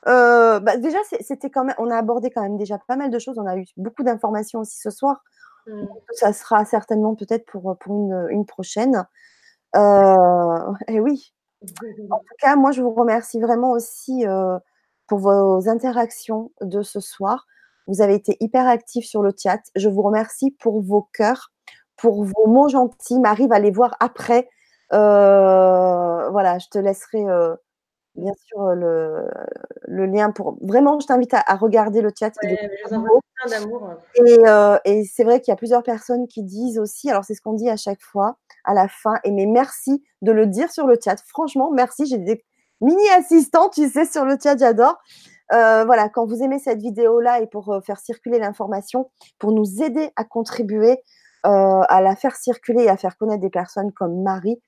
Euh, bah, déjà, c'était quand même, on a abordé quand même déjà pas mal de choses. On a eu beaucoup d'informations aussi ce soir. Mmh. Ça sera certainement peut-être pour, pour une, une prochaine. Euh, et oui. En tout cas, moi, je vous remercie vraiment aussi. Euh, pour vos interactions de ce soir. Vous avez été hyper actifs sur le chat. Je vous remercie pour vos cœurs, pour vos mots gentils. Marie va les voir après. Euh, voilà, je te laisserai euh, bien sûr le, le, lien pour. Vraiment, je t'invite à, regarder le chat. Ouais, plein. Et, euh, et c'est vrai qu'il y a plusieurs personnes qui disent aussi, alors c'est ce qu'on dit à chaque fois, à la fin, et mais merci de le dire sur le chat. Franchement, merci. J'ai des mini assistants, tu sais, sur le chat, j'adore. Euh, voilà, quand vous aimez cette vidéo-là et pour euh, faire circuler l'information, pour nous aider à contribuer euh, à la faire circuler et à faire connaître des personnes comme Marie,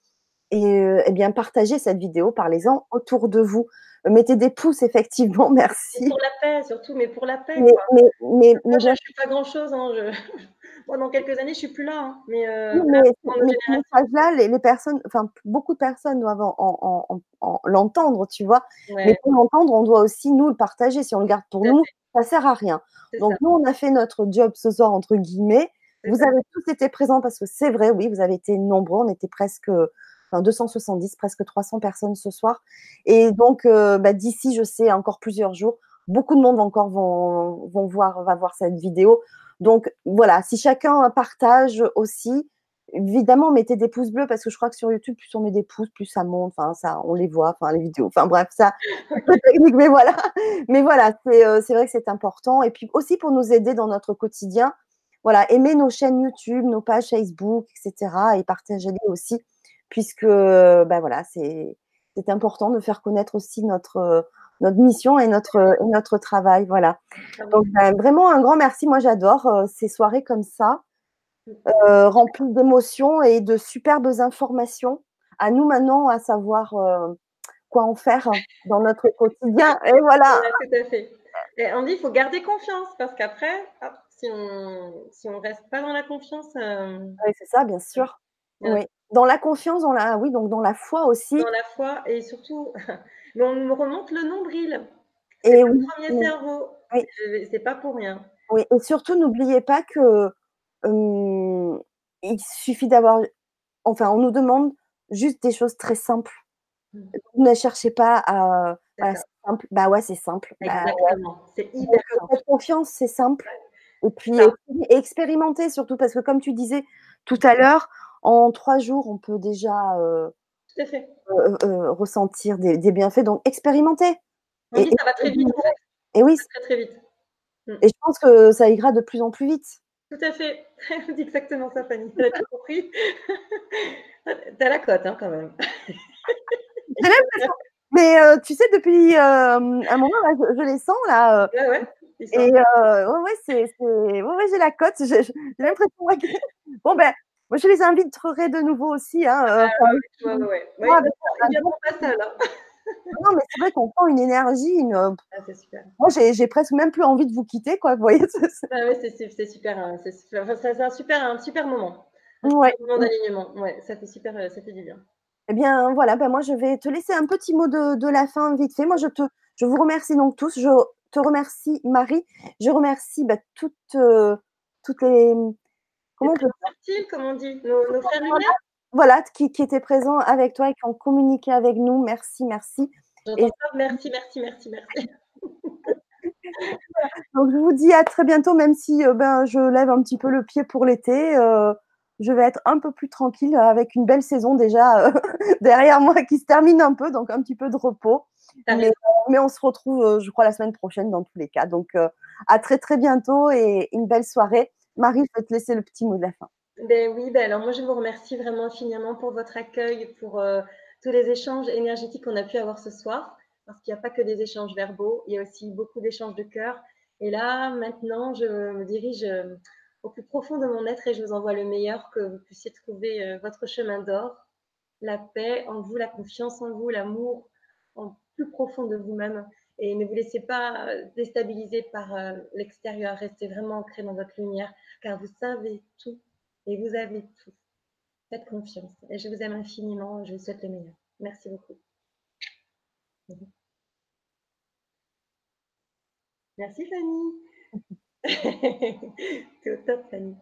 et eh bien partagez cette vidéo, parlez-en autour de vous. Mettez des pouces, effectivement, merci. Pour la paix, surtout, mais pour la paix. Mais, mais, mais, je ne pas grand-chose. Hein, dans quelques années, je suis plus là. Hein, mais, euh, mais, là les, les, personnes, enfin, beaucoup de personnes doivent en, l'entendre, tu vois. Mais pour l'entendre, on doit aussi nous le partager. Si on le garde pour nous, ça sert à rien. Donc nous, on a fait notre job ce soir entre guillemets. Vous avez tous été présents parce que c'est vrai, oui, vous avez été nombreux. On était presque enfin 270, presque 300 personnes ce soir. Et donc, euh, bah, d'ici, je sais, encore plusieurs jours, beaucoup de monde encore vont, vont voir, va voir cette vidéo. Donc voilà, si chacun partage aussi, évidemment, mettez des pouces bleus parce que je crois que sur YouTube, plus on met des pouces, plus ça monte. Enfin, ça, on les voit, enfin les vidéos. Enfin bref, ça, technique, mais voilà. Mais voilà, euh, c'est vrai que c'est important. Et puis aussi pour nous aider dans notre quotidien. Voilà, aimer nos chaînes YouTube, nos pages Facebook, etc. Et partagez-les aussi, puisque ben voilà, c'est important de faire connaître aussi notre notre mission et notre, notre travail. Voilà. Donc, ben, vraiment un grand merci. Moi, j'adore euh, ces soirées comme ça, euh, remplies d'émotions et de superbes informations. À nous maintenant à savoir euh, quoi en faire dans notre quotidien. Et voilà. tout à fait. Et on dit il faut garder confiance parce qu'après, si on si on reste pas dans la confiance. Oui, c'est ça, bien sûr. Oui. Dans la confiance, dans la, oui, donc dans la foi aussi. Dans la foi et surtout, on me remonte le nombril. Et oui, le premier cerveau. Oui. C'est pas pour rien. Oui, et surtout, n'oubliez pas que il suffit d'avoir. Enfin, on nous demande juste des choses très simples. Mmh. Ne cherchez pas à. simple. Bah ouais, c'est simple. Bah Exactement. C'est hyper simple. Cette confiance, c'est simple. Et puis, expérimenter surtout, parce que comme tu disais tout à l'heure, en trois jours, on peut déjà euh, euh, euh, ressentir des, bienfaits. Donc, expérimenter. et, ça va très vite. Et oui. Très, très vite. Mm. Et je pense que ça ira de plus en plus vite. Tout à fait. Dit exactement ça, Fanny. Tu as tout compris. T'as la cote, hein, quand même. Mais euh, tu sais, depuis un moment, je, les sens là. ouais, ouais. Et ouais, c'est, ouais, ouais, j'ai la cote. J'ai, l'impression que... Bon ben, moi, je les inviterai de nouveau aussi. Hein, euh, ah, ouais, ouais, ouais. ouais pas seul. Hein. non, mais c'est vrai qu'on sent une énergie. Une... Ah, c'est super. Moi, j'ai presque même plus envie de vous quitter, quoi. Vous voyez ah, ouais, c'est super. Hein, c'est un super, un super moment. Ouais. Un moment d'alignement. Ouais, ça fait super, euh, ça fait du bien. Eh bien, voilà. Ben, moi, je vais te laisser un petit mot de, de la fin, vite fait. Moi, je te, je vous remercie donc tous. Je te remercie, Marie. Je remercie bah, toutes, euh, toutes les Comment on peut comme on dit, nos, frères lumière Voilà, qui, qui, étaient présents avec toi et qui ont communiqué avec nous. Merci, merci. Et... Merci, merci, merci, merci. Donc, je vous dis à très bientôt, même si euh, ben, je lève un petit peu le pied pour l'été. Euh, je vais être un peu plus tranquille avec une belle saison déjà euh, derrière moi qui se termine un peu, donc un petit peu de repos. Mais, mais, on se retrouve, je crois, la semaine prochaine dans tous les cas. Donc, à très, très bientôt et une belle soirée. Marie, je vais te laisser le petit mot de la fin. Ben oui, ben alors moi je vous remercie vraiment infiniment pour votre accueil, pour euh, tous les échanges énergétiques qu'on a pu avoir ce soir, parce qu'il n'y a pas que des échanges verbaux, il y a aussi beaucoup d'échanges de cœur. Et là, maintenant, je me dirige euh, au plus profond de mon être et je vous envoie le meilleur, que vous puissiez trouver euh, votre chemin d'or, la paix en vous, la confiance en vous, l'amour en plus profond de vous-même et ne vous laissez pas euh, déstabiliser par euh, l'extérieur. Restez vraiment ancré dans votre lumière car vous savez tout et vous avez tout. Faites confiance. Et je vous aime infiniment. Je vous souhaite le meilleur. Merci beaucoup. Merci Fanny. C'est au top Fanny.